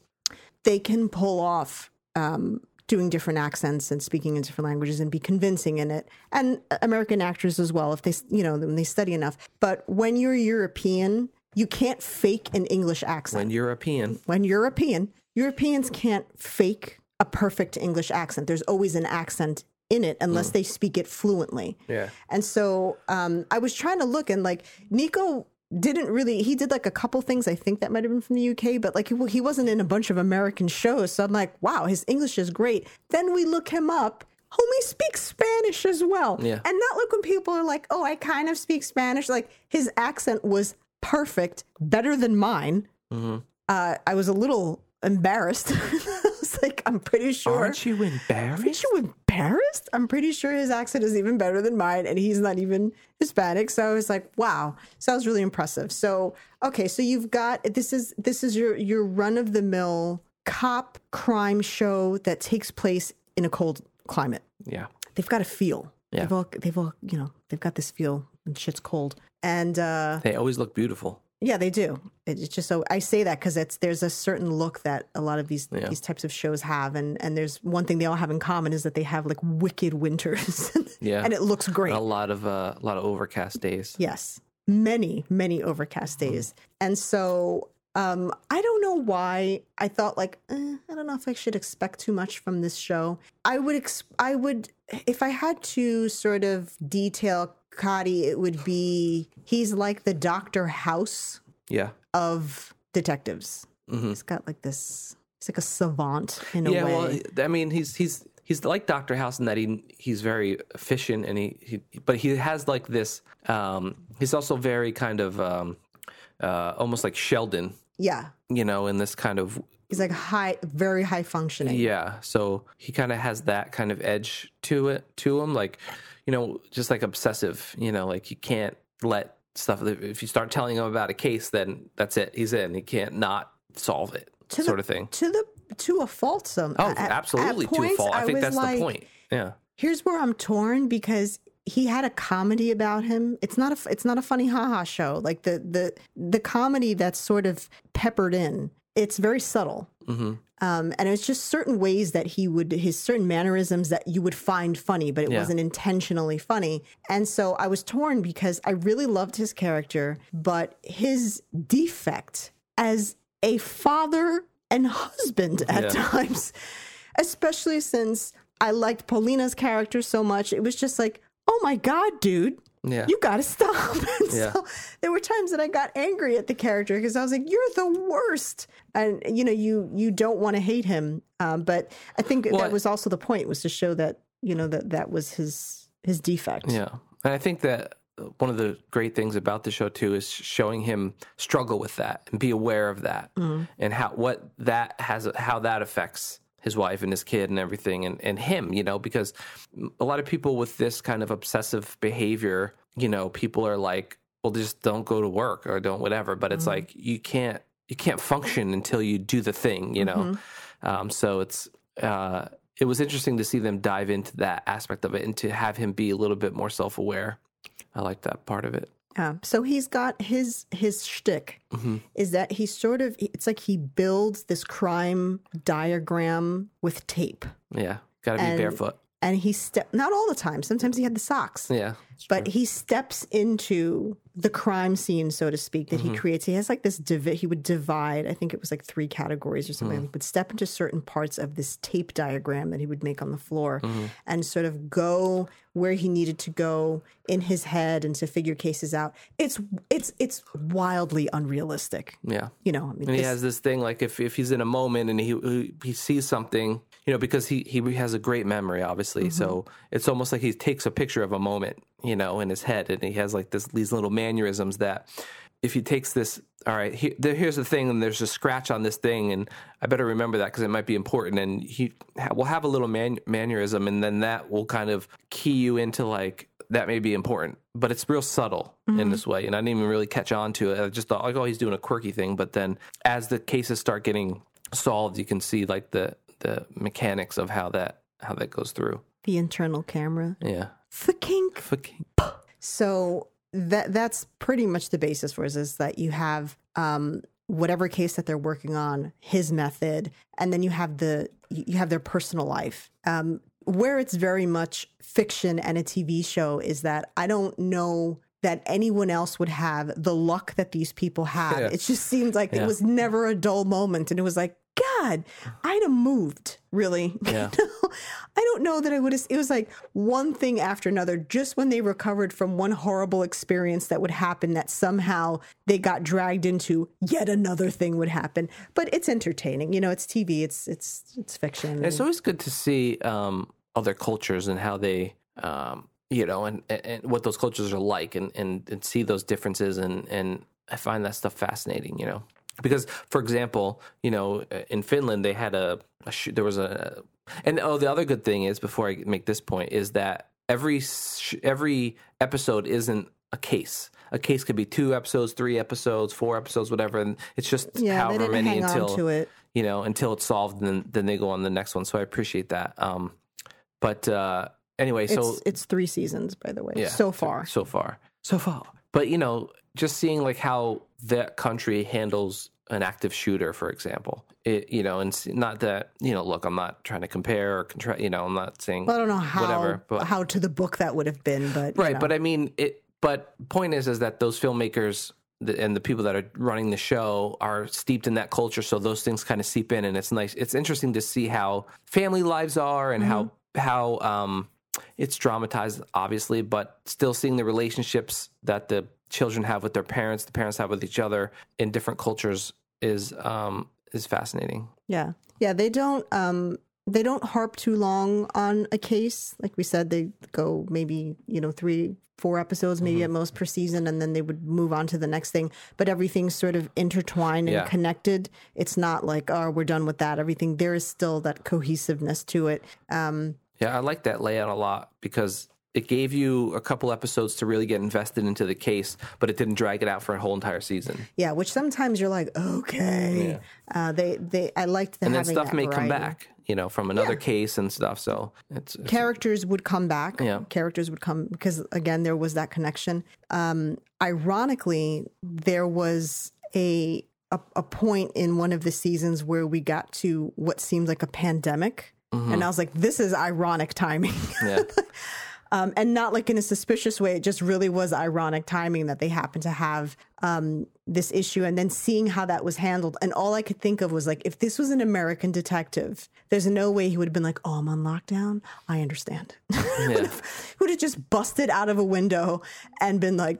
they can pull off um doing different accents and speaking in different languages and be convincing in it. And American actors as well if they you know when they study enough. But when you're European you can't fake an English accent. When European, when European, Europeans can't fake a perfect English accent. There's always an accent in it unless they speak it fluently. Yeah. And so um, I was trying to look and like Nico didn't really he did like a couple things I think that might have been from the UK but like he, he wasn't in a bunch of American shows so I'm like wow his English is great then we look him up homie speaks Spanish as well Yeah. and not like when people are like oh I kind of speak Spanish like his accent was perfect better than mine uh, I was a little embarrassed. (laughs) Was (laughs) like, I'm pretty sure. aren't you embarrassed? Aren't you embarrassed? I'm pretty sure his accent is even better than mine, and he's not even Hispanic. So I was like, wow. So that was really impressive. So okay, so you've got this is this is your your run of the mill cop crime show that takes place in a cold climate. Yeah. They've got a feel. Yeah. They've all they've all you know they've got this feel and shit's cold. And uh They always look beautiful. Yeah, they do. It's just so I say that because it's there's a certain look that a lot of these Yeah. these types of shows have, and and there's one thing they all have in common is that they have like wicked winters, (laughs) Yeah. and it looks great. A lot of uh, a lot of overcast days. Yes, many many overcast days, and so um, I don't know why I thought like eh, I don't know if I should expect too much from this show. I would ex- I would if I had to sort of detail Cotty, it would be he's like the Doctor House Yeah. of detectives. He's got like this. He's like a savant in a Mm-hmm. Yeah. way. Well, I mean, he's he's he's like Doctor House in that he he's very efficient and he, he but he has like this. Um, he's also very kind of um, uh, almost like Sheldon, yeah, you know, in this kind of he's like high, very high functioning. Yeah, so he kind of has that kind of edge to it to him, like you know, just like obsessive. You know, like you can't let stuff. If you start telling him about a case, then that's it. He's in. He can't not solve it, To sort the, of thing. To the to a fault. Some Oh, at- at absolutely to a fault. I think that's like, the point. Yeah, Here's where I'm torn because he had a comedy about him. It's not a it's not a funny haha show. Like the the the comedy that's sort of peppered in. It's very subtle. Mm-hmm. Um, and it's just certain ways that he would his certain mannerisms that you would find funny, but it Yeah. wasn't intentionally funny. And so I was torn because I really loved his character, but his defect as a father and husband at Yeah. times, especially since I liked Paulina's character so much, it was just like, oh my god, dude. yeah, You gotta stop. (laughs) And Yeah. so there were times that I got angry at the character because I was like, "You're the worst," and you know, you you don't want to hate him. Um, but I think Well, that was also the point was to show that you know that that was his his defect. yeah. And I think that one of the great things about the show too is showing him struggle with that and be aware of that Mm-hmm. and how what that has how that affects his wife and his kid and everything and, and him you know because a lot of people with this kind of obsessive behavior you know people are like well just don't go to work or don't whatever but it's like you can't you can't function until you do the thing you know? Um, so it's uh, it was interesting to see them dive into that aspect of it and to have him be a little bit more self-aware. I like that part of it Yeah. So he's got his his shtick Mm-hmm. is that he sort of it's like he builds this crime diagram with tape. Yeah, got to be And- barefoot. and he step not all the time. Sometimes he had the socks. Yeah, But true. he steps into the crime scene, so to speak, that Mm-hmm. he creates. He has like this divi- he would divide, I think it was like three categories or Mm. something. He would step into certain parts of this tape diagram that he would make on the floor Mm-hmm. and sort of go where he needed to go in his head and to figure cases out. It's it's it's wildly unrealistic. yeah. You know, I mean, And he has this thing like if, if he's in a moment and he he- sees something, you know, because he he has a great memory, obviously. So Mm-hmm. it's almost like he takes a picture of a moment, you know, in his head, and he has like this these little mannerisms that if he takes this, all right, here, there, here's the thing, and there's a scratch on this thing, and I better remember that because it might be important, and he ha- will have a little man, mannerism, and then that will kind of key you into like that may be important, but it's real subtle in mm-hmm. this way, and I didn't even really catch on to it. I just thought like, oh, he's doing a quirky thing, but then as the cases start getting solved, you can see like the the mechanics of how that how that goes through. the internal camera. Yeah, Kink. Fucking- So that that's pretty much the basis for it is that you have um, whatever case that they're working on, his method, and then you have the you have their personal life. Um, where it's very much fiction and a TV show is that I don't know that anyone else would have the luck that these people have. Yeah. It just seemed like Yeah. it was never a dull moment, and it was like, God, I'd have moved. Really, (laughs) Yeah. I don't know that I would have. It was like one thing after another. Just when they recovered from one horrible experience that would happen, that somehow they got dragged into yet another thing would happen. But it's entertaining. You know, it's TV. It's it's it's fiction. It's always good to see um, other cultures and how they, um, you know, and, and, and what those cultures are like, and, and, and see those differences. And, and I find that stuff fascinating, you know, because for example, you know, in Finland they had a, a sh- there was a, and oh, the other good thing is before I make this point is that every sh- every episode isn't a case. A case could be two episodes, three episodes, four episodes, whatever, and it's just yeah, however many until on to it. you know, until it's solved, and then, then they go on the next one. So I appreciate that. Um, but uh, anyway, so it's it's three seasons, by the way, yeah, so far. so far, so far. But you know, just seeing like how that country handles an active shooter, for example, it you know, and not that you know, look, I'm not trying to compare or contra- you know, I'm not saying Well, I don't know how whatever, but how to the book that would have been, but right. know. But I mean, it. But point is, is that those filmmakers and the people that are running the show are steeped in that culture, so those things kind of seep in, and it's nice. It's interesting to see how family lives are and how how um, it's dramatized, obviously, but still seeing the relationships that the children have with their parents, the parents have with each other in different cultures is um, is fascinating. Yeah. Yeah, they don't um they don't harp too long on a case. Like we said, they go maybe, you know, three, four episodes maybe Mm-hmm. at most per season and then they would move on to the next thing. But everything's sort of intertwined and Yeah. connected. It's not like, oh, we're done with that. Everything there is still that cohesiveness to it. Um Yeah, I like that layout a lot because it gave you a couple episodes to really get invested into the case, but it didn't drag it out for a whole entire season. yeah, which sometimes you're like, okay. Uh they they I liked the And then stuff may come back, you know, from another case and stuff. So it's, it's characters would come back. Yeah. Characters would come because again there was that connection. Um, ironically, there was a, a a point in one of the seasons where we got to what seemed like a pandemic, and I was like, "This is ironic timing." yeah, (laughs) um, and not like in a suspicious way. It just really was ironic timing that they happened to have um, this issue, and then seeing how that was handled. And all I could think of was like, if this was an American detective, there's no way he would have been like, "Oh, I'm on lockdown. I understand." (laughs) yeah, would have just busted out of a window and been like,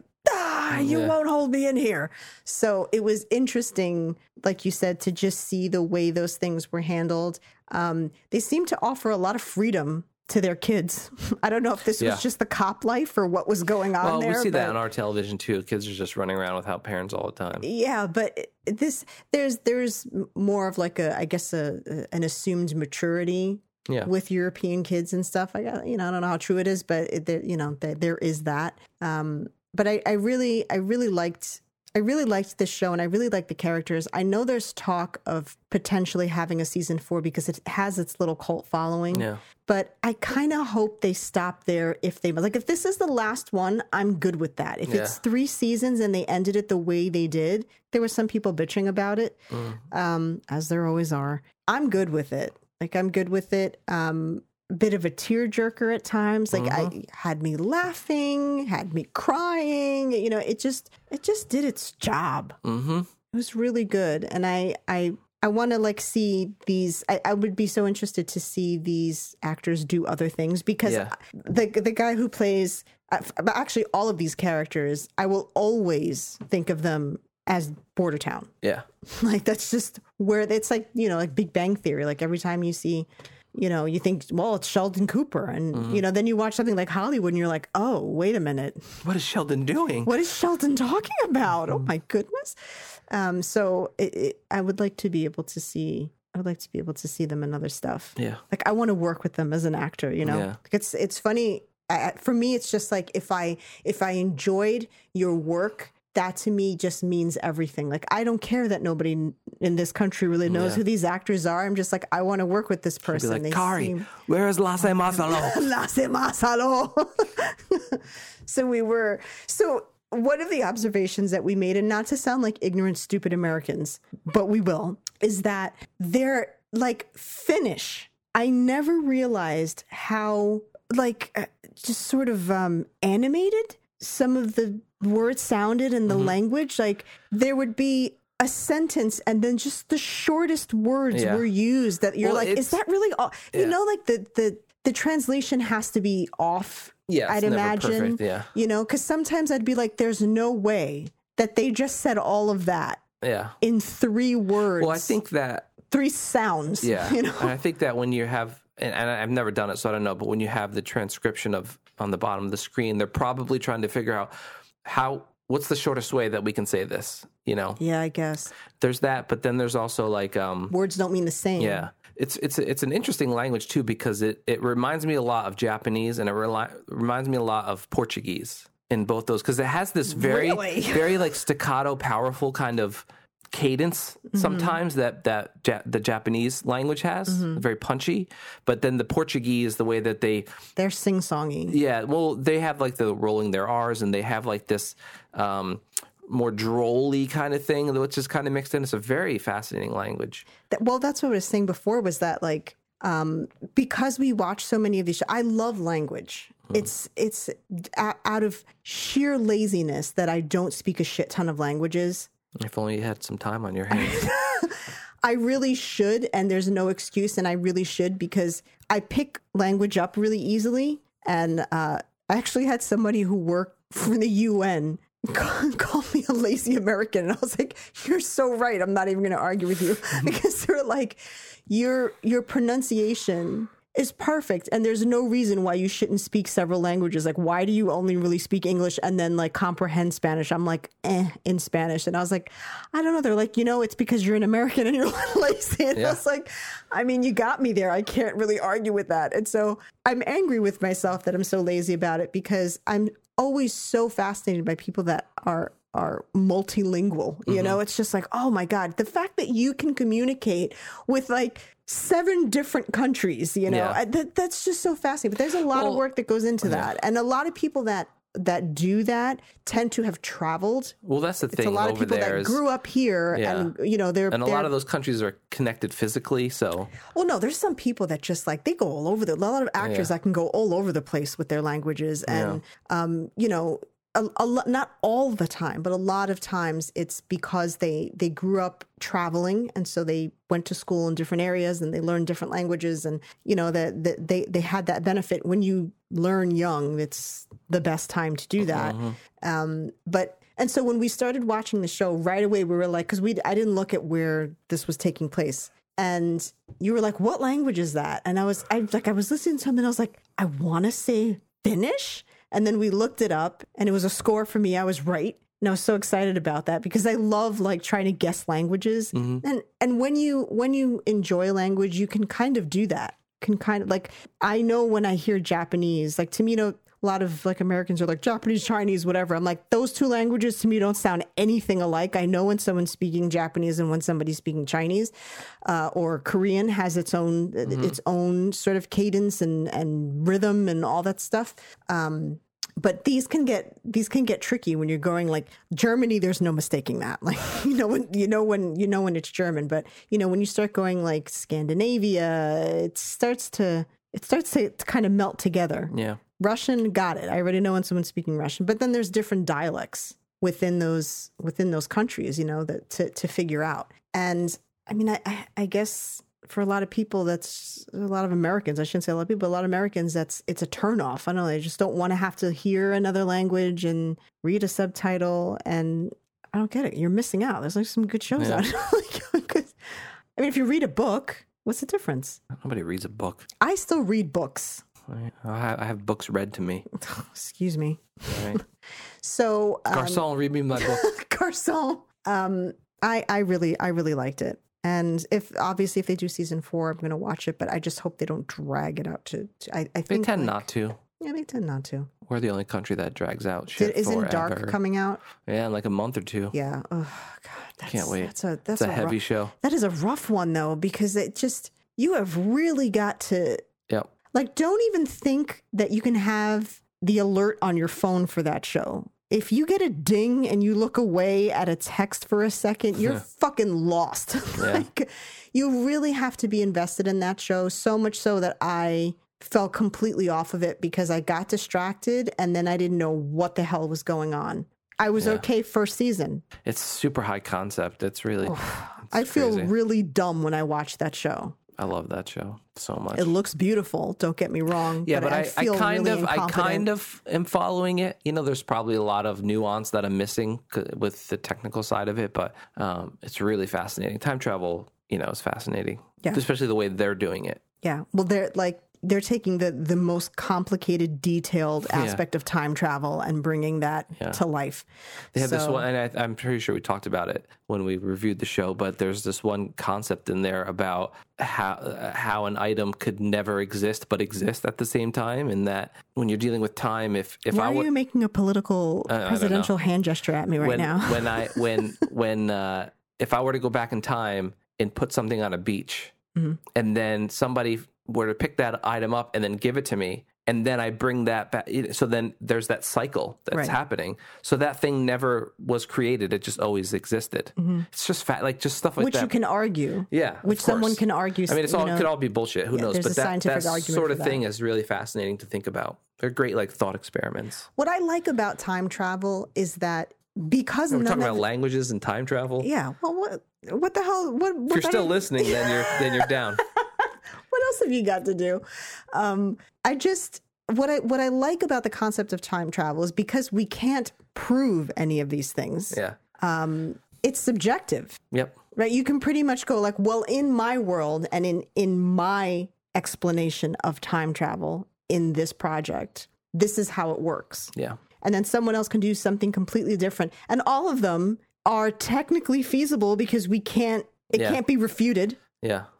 ah, you Yeah. won't hold me in here. So it was interesting, like you said, to just see the way those things were handled. Um, they seem to offer a lot of freedom to their kids. (laughs) I don't know if this Yeah. was just the cop life or what was going on Well, there. we see that on our television too. Kids are just running around without parents all the time. yeah, but this there's there's more of like a I guess a, a- an assumed maturity Yeah. with European kids and stuff. I got you know I don't know how true it is, but it, there, you know there, there is that. Um, but I, I really I really liked I really liked this show and I really like the characters. I know there's talk of potentially having a season four because it has its little cult following. Yeah. But I kind of hope they stop there if they like. If this is the last one, I'm good with that. If Yeah. it's three seasons and they ended it the way they did, there were some people bitching about it, Mm. um, as there always are. I'm good with it. Like I'm good with it. Um, bit of a tearjerker at times. Like I had me laughing, had me crying. You know, it just it just did its job. Mm-hmm. It was really good, and I I I want to like see these. I, I would be so interested to see these actors do other things because Yeah. the the guy who plays, uh, actually all of these characters, I will always think of them as Bordertown. Yeah. (laughs) Like that's just where it's like you know like Big Bang Theory. Like every time you see. You know, you think, well, it's Sheldon Cooper. And, you know, then you watch something like Hollywood and you're like, oh, wait a minute What is Sheldon doing? what is Sheldon talking about? Oh my goodness. Um, so it, it, I would like to be able to see. I would like to be able to see them in other stuff. Yeah. Like I want to work with them as an actor. You know, Yeah. Like, it's it's funny. I- for me, it's just like if I if I enjoyed your work. That to me just means everything. Like I don't care that nobody in- this country really knows Yeah. who these actors are. I'm just like I want to work with this person. like, They Kari, seem- where is Lasse (laughs) Masalo? Lasse Masalo. (laughs) so we were so one of the observations that we made, and not to sound like ignorant, stupid Americans, but we will, is that they're like Finnish. I never realized how like uh, just sort of um, animated some of the words sounded in the Mm-hmm. language. Like there would be a sentence and then just the shortest words Yeah. were used that you're Well, like, is that really all? You know, like the the the translation has to be off. Yeah, I'd imagine. perfect, yeah. You know, because sometimes I'd be like, there's no way that they just said all of that Yeah. in three words. Well, I think that three sounds. Yeah, (laughs) You know. and I think that when you have, and, and I've never done it, so I don't know, but when you have the transcription of on the bottom of the screen, they're probably trying to figure out how what's the shortest way that we can say this. You know, Yeah, I guess there's that, but then there's also like, um, words don't mean the same. yeah, it's it's it's an interesting language too because it it reminds me a lot of Japanese and it reli- reminds me a lot of Portuguese in both those because it has this very Really? (laughs) very like staccato, powerful kind of cadence Mm-hmm. sometimes that that ja- the Japanese language has Mm-hmm. very punchy but then the Portuguese the way that they They're sing songy. yeah well they have like the rolling their R's and they have like this um more drolly kind of thing which is kind of mixed in it's a very fascinating language That- well, that's what I was saying before was that like um, because we watch so many of these. Shows, I love language. It's it's out of sheer laziness that I don't speak a shit ton of languages. If only you had some time on your hands (laughs) I really should, and there's no excuse, and I really should because I pick language up really easily. And uh, I actually had somebody who worked for the UN (laughs) call, call me a lazy American, and I was like, "You're so right. I'm not even going to argue with you (laughs) because they're like, your your pronunciation." Is perfect, and there's no reason why you shouldn't speak several languages. Like, why do you only really speak English and then like comprehend Spanish? I'm like, eh, in Spanish, and I was like, I don't know. They're like, you know, it's because you're an American and you're (laughs) lazy. And I was like, I mean, you got me there. I can't really argue with that. And so I'm angry with myself that I'm so lazy about it because I'm always so fascinated by people that are are multilingual. Mm-hmm. You know, it's just like, oh my God, the fact that you can communicate with like seven different countries, you know, Yeah. I- that, that's just so fascinating. But there's a lot of work that goes into that. And a lot of people that that do that tend to have traveled. well that's the thing. It's a lot of people there that is grew up here Yeah. and you know they're and a they're, lot of those countries are connected physically so Well, no, there's some people that just like they go all over the. A lot of actors that can go all over the place with their languages, and um, you know, a, a lot, not all the time, but a lot of times it's because they they grew up traveling, and so they went to school in different areas and they learned different languages, and you know that that they they had that benefit when you learn young. It's the best time to do that. Um, but and so when we started watching the show right away, we were like, because we I didn't look at where this was taking place, and you were like, "What language is that?" And I was I like I was listening to something, and I was like, "I want to say Finnish," and then we looked it up, and it was a score for me. I was right. And I was so excited about that because I love like trying to guess languages. Mm-hmm. And and when you when you enjoy language, you can kind of do that. Can kind of like I know when I hear Japanese, like to me, you know, a lot of like Americans are like Japanese, Chinese, whatever. I'm like, those two languages to me don't sound anything alike. I know when someone's speaking Japanese and when somebody's speaking Chinese, uh, or Korean has its own its own sort of cadence and and rhythm and all that stuff. Um, but these can get these can get tricky when you're going like Germany. There's no mistaking that. (laughs) Like you know when you know when you know when it's German, but you know when you start going like Scandinavia, it starts to it starts to, to kind of melt together. Yeah. Russian, got it. I already know when someone's speaking Russian, but then there's different dialects within those within those countries, you know, that to to figure out. And I mean, I I, guess for a lot of people, that's a lot of Americans. I shouldn't say a lot of people, but a lot of Americans, that's it's a turnoff. I don't know. They just don't want to have to hear another language and read a subtitle. And I don't get it. You're missing out. There's like some good shows Yeah. out. (laughs) (laughs) I mean, if you read a book, what's the difference? Nobody reads a book. I still read books. Have, I have books read to me. (laughs) Excuse me. Right? (laughs) So, um, Garcon, read me my book. (laughs) Garcon. Um, I I really I really liked it, and if obviously if they do season four, I'm gonna watch it. But I just hope they don't drag it out to. to- I, I They think tend like- not to. Yeah, they tend not to. We're the only country that drags out shit isn't forever. Dark coming out? Yeah, in like a month or two. Yeah. Oh God, that's, Can't wait. That's a that's It's a heavy rough, show. that is a rough one though because it just you have really got to Yep. Like don't even think that you can have the alert on your phone for that show. If you get a ding and you look away at a text for a second, you're (laughs) fucking lost. (laughs) like you really have to be invested in that show so much so that I fell completely off of it because I got distracted and then I didn't know what the hell was going on. I was Yeah. okay first season. It's super high concept. It's really. it's I feel crazy. really dumb when I watch that show. I love that show so much. It looks beautiful, don't get me wrong. yeah, but, I, I, feel kind really of, I kind of am following it. You know, there's probably a lot of nuance that I'm missing c- with the technical side of it, but um, it's really fascinating. Time travel, you know, is fascinating. Yeah. especially the way they're doing it. Yeah. Well, they're like they're taking the the most complicated, detailed aspect of time travel and bringing that to life. They have this one, and I, I'm pretty sure we talked about it when we reviewed the show. But there's this one concept in there about how uh, how an item could never exist but exist at the same time, and that when you're dealing with time, if if Why I are you making a political don't presidential hand gesture at me right when now? (laughs) when I when when uh, if I were to go back in time and put something on a beach, Mm-hmm. and then somebody were to pick that item up and then give it to me. And then I bring that back. So then there's that cycle that's Right. happening. So that thing never was created; it just always existed. It's just fat, like just stuff like Mm-hmm. which you can argue. Yeah, Which someone can argue. I mean, it's all know, could all be bullshit. Who knows? But that, that sort of that. thing is really fascinating to think about. They're great, like thought experiments. What I like about time travel is that because We're talking of about languages and time travel. yeah. Well, what what the hell? What, what If you're still listening, then you're then you're down. (laughs) else have you got to do? Um, I just what I what I like about the concept of time travel is because we can't prove any of these things. Yeah. Um, it's subjective, Yep. right? You can pretty much go like, well, in my world and in in my explanation of time travel in this project, this is how it works. Yeah. And then someone else can do something completely different, and all of them are technically feasible because we can't. It Yeah. can't be refuted. Yeah. (laughs)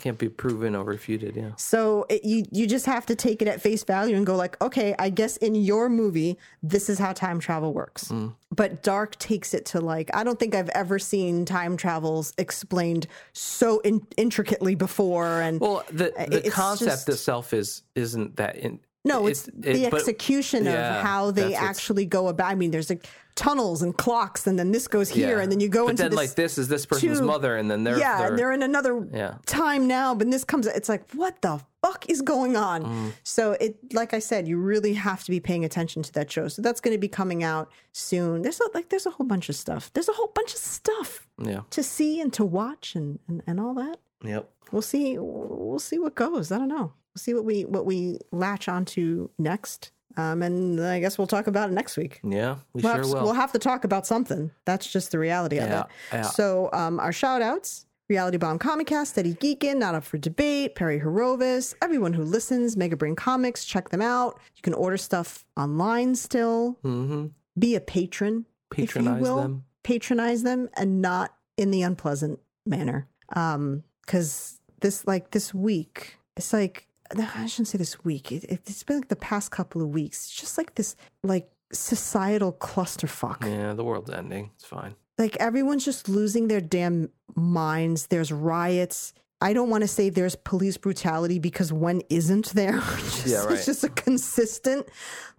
Can't be proven or refuted. Yeah. So it, you you just have to take it at face value and go like, okay, I guess in your movie this is how time travel works. Mm. But Dark takes it to like I don't think I've ever seen time travels explained so in, intricately before. And Well, the the concept just- itself is isn't that in. No, it's, it- the but- execution yeah, of how they actually go about. I mean, there's like tunnels and clocks, and then this goes here, yeah. and then you go But into then this. like this is this person's tube. mother, and then they're yeah, they're, and they're in another Yeah. time now, but this comes. It's like, what the fuck is going on? Mm. So it, like I said, you really have to be paying attention to that show. So that's going to be coming out soon. There's a, like, there's a whole bunch of stuff. There's a whole bunch of stuff yeah. to see and to watch and and, and all that. Yep. We'll see. We'll see what goes. I don't know. We'll see what we what we latch onto next. Um, and I guess we'll talk about it next week. Yeah. We We'll, sure have, will. we'll have to talk about something. That's just the reality of it. yeah. So um, our shout outs Reality Bomb Comic Cast, Steady Geekin, Not Up for Debate, Perry Horovis, everyone who listens, Mega Brain Comics, check them out. You can order stuff online still. mm-hmm. Be a patron. Patronize will. them. Patronize them and not in the unpleasant manner. Um, because this like this week, it's like I shouldn't say this week. It, it, it's been like the past couple of weeks. It's just like this like societal clusterfuck. Yeah. The world's ending. It's fine. Like everyone's just losing their damn minds. There's riots I don't want to say there's police brutality because when isn't there? (laughs) Just- Yeah, right. It's just a consistent,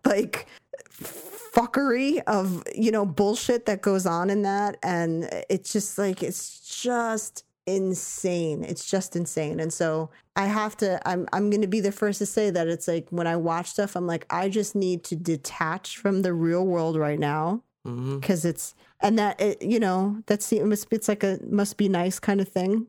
like, fuckery of you know bullshit that goes on in that and it's just like it's just insane it's just insane and so i have to i'm i'm going to be the first to say that it's like when i watch stuff i'm like i just need to detach from the real world right now hmm because it's and that it, you know that's the it must it's like a must be nice kind of thing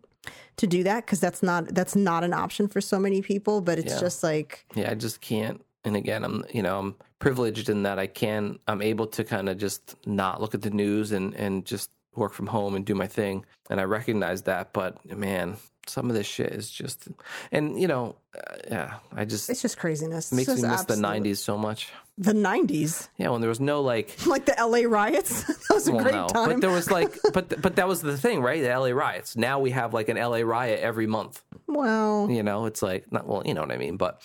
to do that because that's not that's not an option for so many people but it's Yeah. just like Yeah, I just can't. And again, I'm you know I'm privileged in that I can I'm able to kind of just not look at the news and and just work from home and do my thing. And I recognize that, but man, some of this shit is just and you know uh, yeah, I just it's just craziness It makes me miss the '90s so much. the 90s Yeah, when there was no like (laughs) like the LA riots. (laughs) that was a Well, great no, time. but there was like, (laughs) but but that was the thing, right? The LA riots. Now we have like an LA riot every month. well, You know, it's like not well, you know what I mean. But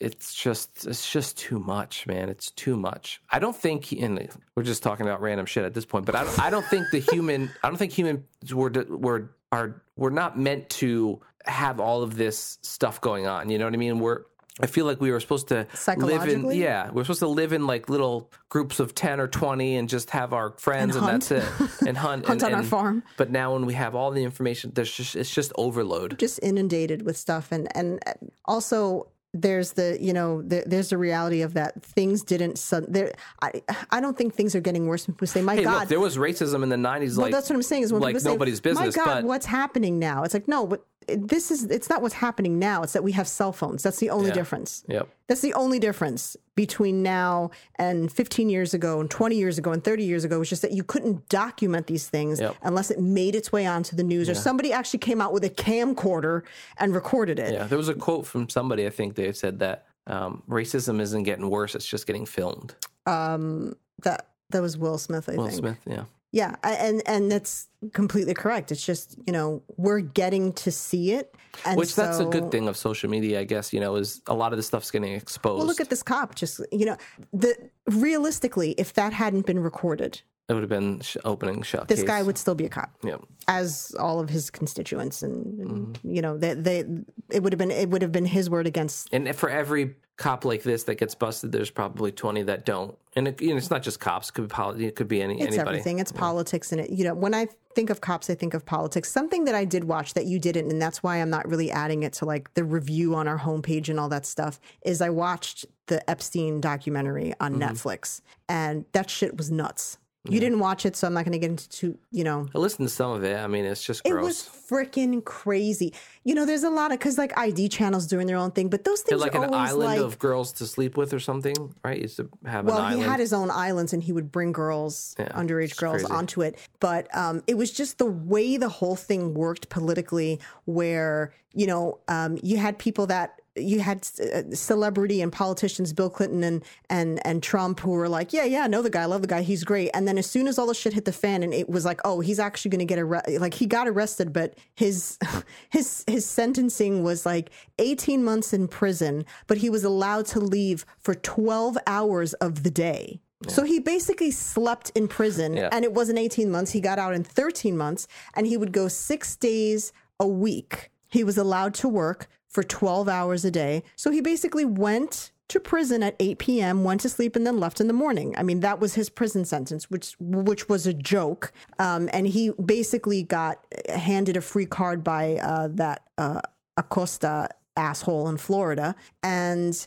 it's just it's just too much, man. It's too much. I don't think, and we're just talking about random shit at this point. But I don't, I don't think the human, (laughs) I don't think humans were were are we're not meant to have all of this stuff going on. You know what I mean? We're I feel like we were supposed to live in yeah, we're supposed to live in like little groups of 10 or 20 and just have our friends and, hunt. that's it and (laughs) hunt Hunt and, on our farm. But now when we have all the information there's just it's just overload. just inundated with stuff, and and also there's the you know the, there's the reality of that things didn't. Sud- there, I I don't think things are getting worse. When people say, "My Hey, God." look, there was racism in the 90s well, like that's what I'm saying. Is when like say, nobody's business, My God, but what's happening now? It's like no, but this is. It's not what's happening now. It's that we have cell phones. That's the only Yeah. difference. Yep. That's the only difference between now and 15 years ago and 20 years ago and 30 years ago was just that you couldn't document these things Yep. unless it made its way onto the news or somebody actually came out with a camcorder and recorded it. Yeah, there was a quote from somebody I think they said that um, racism isn't getting worse; it's just getting filmed. Um, that that was Will Smith, I Will think. Smith, yeah, Yeah, I- and and that's completely correct. It's just you know we're getting to see it, and which that's a good thing of social media, I guess. You know, is a lot of this stuff's getting exposed. Well, look at this cop. Just you know, the realistically, if that hadn't been recorded, it would have been sh- opening shot. this case. guy would still be a cop. yeah, as all of his constituents and, and Mm-hmm. you know they, they it would have been it would have been his word against and for every cop like this that gets busted, there's probably twenty that don't. And it, you know, it's not just cops; it could be poli- it could be any it's anybody. everything it's politics and it you know when i think of cops i think of politics something that i did watch that you didn't and that's why i'm not really adding it to like the review on our homepage and all that stuff is i watched the epstein documentary on Mm-hmm. netflix and that shit was nuts you didn't watch it so i'm not going to get into too, you know I listened to some of it. I mean, it's just It was freaking crazy. You know, there's a lot of because like ID channels doing their own thing, but those They're things like are an always island like of girls to sleep with or something, right? Used to have well, he had his own islands and he would bring girls, underage girls, crazy. onto it. But um, it was just the way the whole thing worked politically, where you know um, you had people that you had uh, celebrity and politicians, Bill Clinton and and and Trump, who were like, yeah, yeah, I know the guy, I love the guy, he's great. And then as soon as all the shit hit the fan, and it was like, oh, he's actually going to get arrested. Like he got arrested, but his (laughs) his his sentencing was like 18 months in prison, but he was allowed to leave for 12 hours of the day. So he basically slept in prison, Yeah. and it wasn't 18 months. He got out in 13 months, and he would go six days a week. He was allowed to work for 12 hours a day. So he basically went to prison at 8 p.m., went to sleep, and then left in the morning. I mean, that was his prison sentence, which which was a joke. Um, and he basically got handed a free card by uh, that uh, Acosta asshole in Florida. And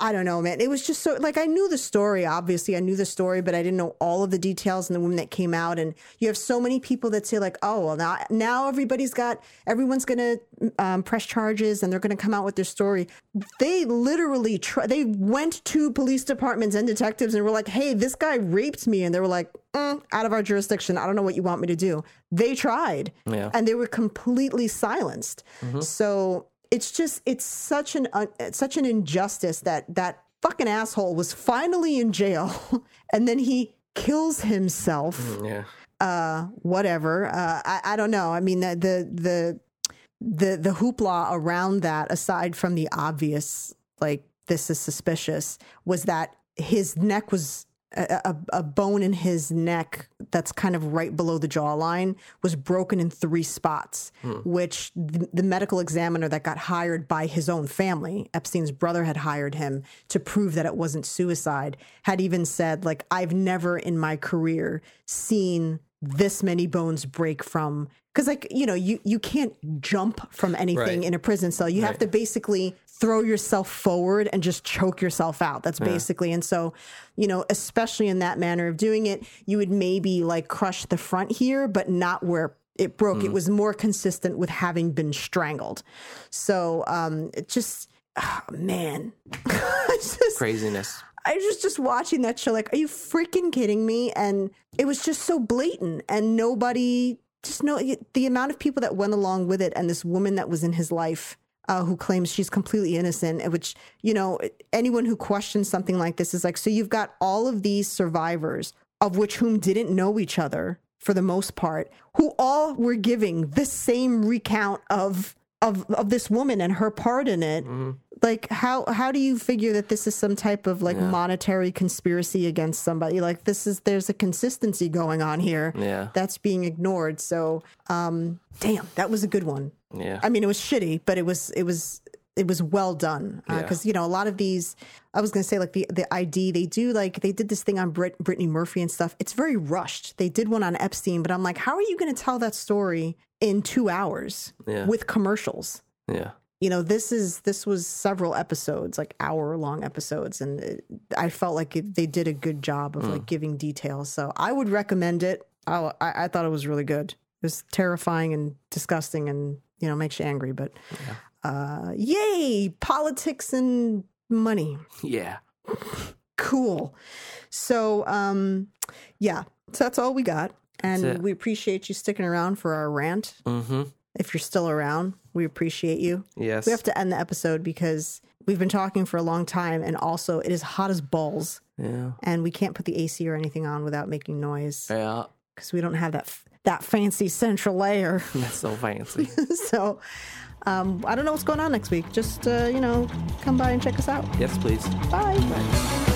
I don't know, man. It was just so like I knew the story, obviously. I knew the story, but I didn't know all of the details and the women that came out. And you have so many people that say, like, oh, well, now now everybody's got everyone's gonna um, press charges and they're gonna come out with their story. They literally tr- they went to police departments and detectives and were like, hey, this guy raped me, and they were like, mm, out of our jurisdiction. I don't know what you want me to do. They tried, Yeah. and they were completely silenced. So it's just it's such an it's such an injustice that that fucking asshole was finally in jail (laughs) and then he kills himself. Yeah. uh whatever. Uh i, I don't know. I mean the the the the, the hoopla around that aside from the obvious like this is suspicious was that his neck was a, a, bone in his neck that's kind of right below the jawline was broken in three spots, hmm. which the, the medical examiner that got hired by his own family, Epstein's brother had hired him to prove that it wasn't suicide, had even said, like, I've never in my career seen this many bones break from because like you know you you can't jump from anything Right. in a prison cell. You have to basically throw yourself forward and just choke yourself out that's basically and so you know especially in that manner of doing it you would maybe like crush the front here but not where it broke it was more consistent with having been strangled so um it just oh, man (laughs) just- Craziness. I was just watching that show, like, are you freaking kidding me? And it was just so blatant, and nobody just know the amount of people that went along with it, and this woman that was in his life. Uh, who claims she's completely innocent, which, you know, anyone who questions something like this is like, so you've got all of these survivors, of which whom didn't know each other for the most part, who all were giving the same recount of of of this woman and her part in it. Like how how do you figure that this is some type of like monetary conspiracy against somebody? Like this is there's a consistency going on here Yeah. that's being ignored. So um damn that was a good one Yeah. i mean it was shitty but it was it was it was well done uh, because you know a lot of these i was going to say like the the id they do like they did this thing on Brit- brittany murphy and stuff. It's very rushed. They did one on epstein but i'm like how are you going to tell that story in two hours Yeah. with commercials? Yeah. you know this is this was several episodes like hour long episodes and it, i felt like it, they did a good job of like mm. giving details. So i would recommend it. I, I, I thought it was really good. It was terrifying and disgusting and you know makes you angry but uh yay politics and money Yeah. cool so um yeah so that's all we got and we appreciate you sticking around for our rant Mm-hmm. if you're still around we appreciate you Yes. we have to end the episode because we've been talking for a long time and also it is hot as balls yeah. and we can't put the AC or anything on without making noise Yeah. because we don't have that f- that fancy central layer. (laughs) That's so fancy. (laughs) so um, I don't know what's going on next week. Just uh, you know, come by and check us out. yes, please. Bye.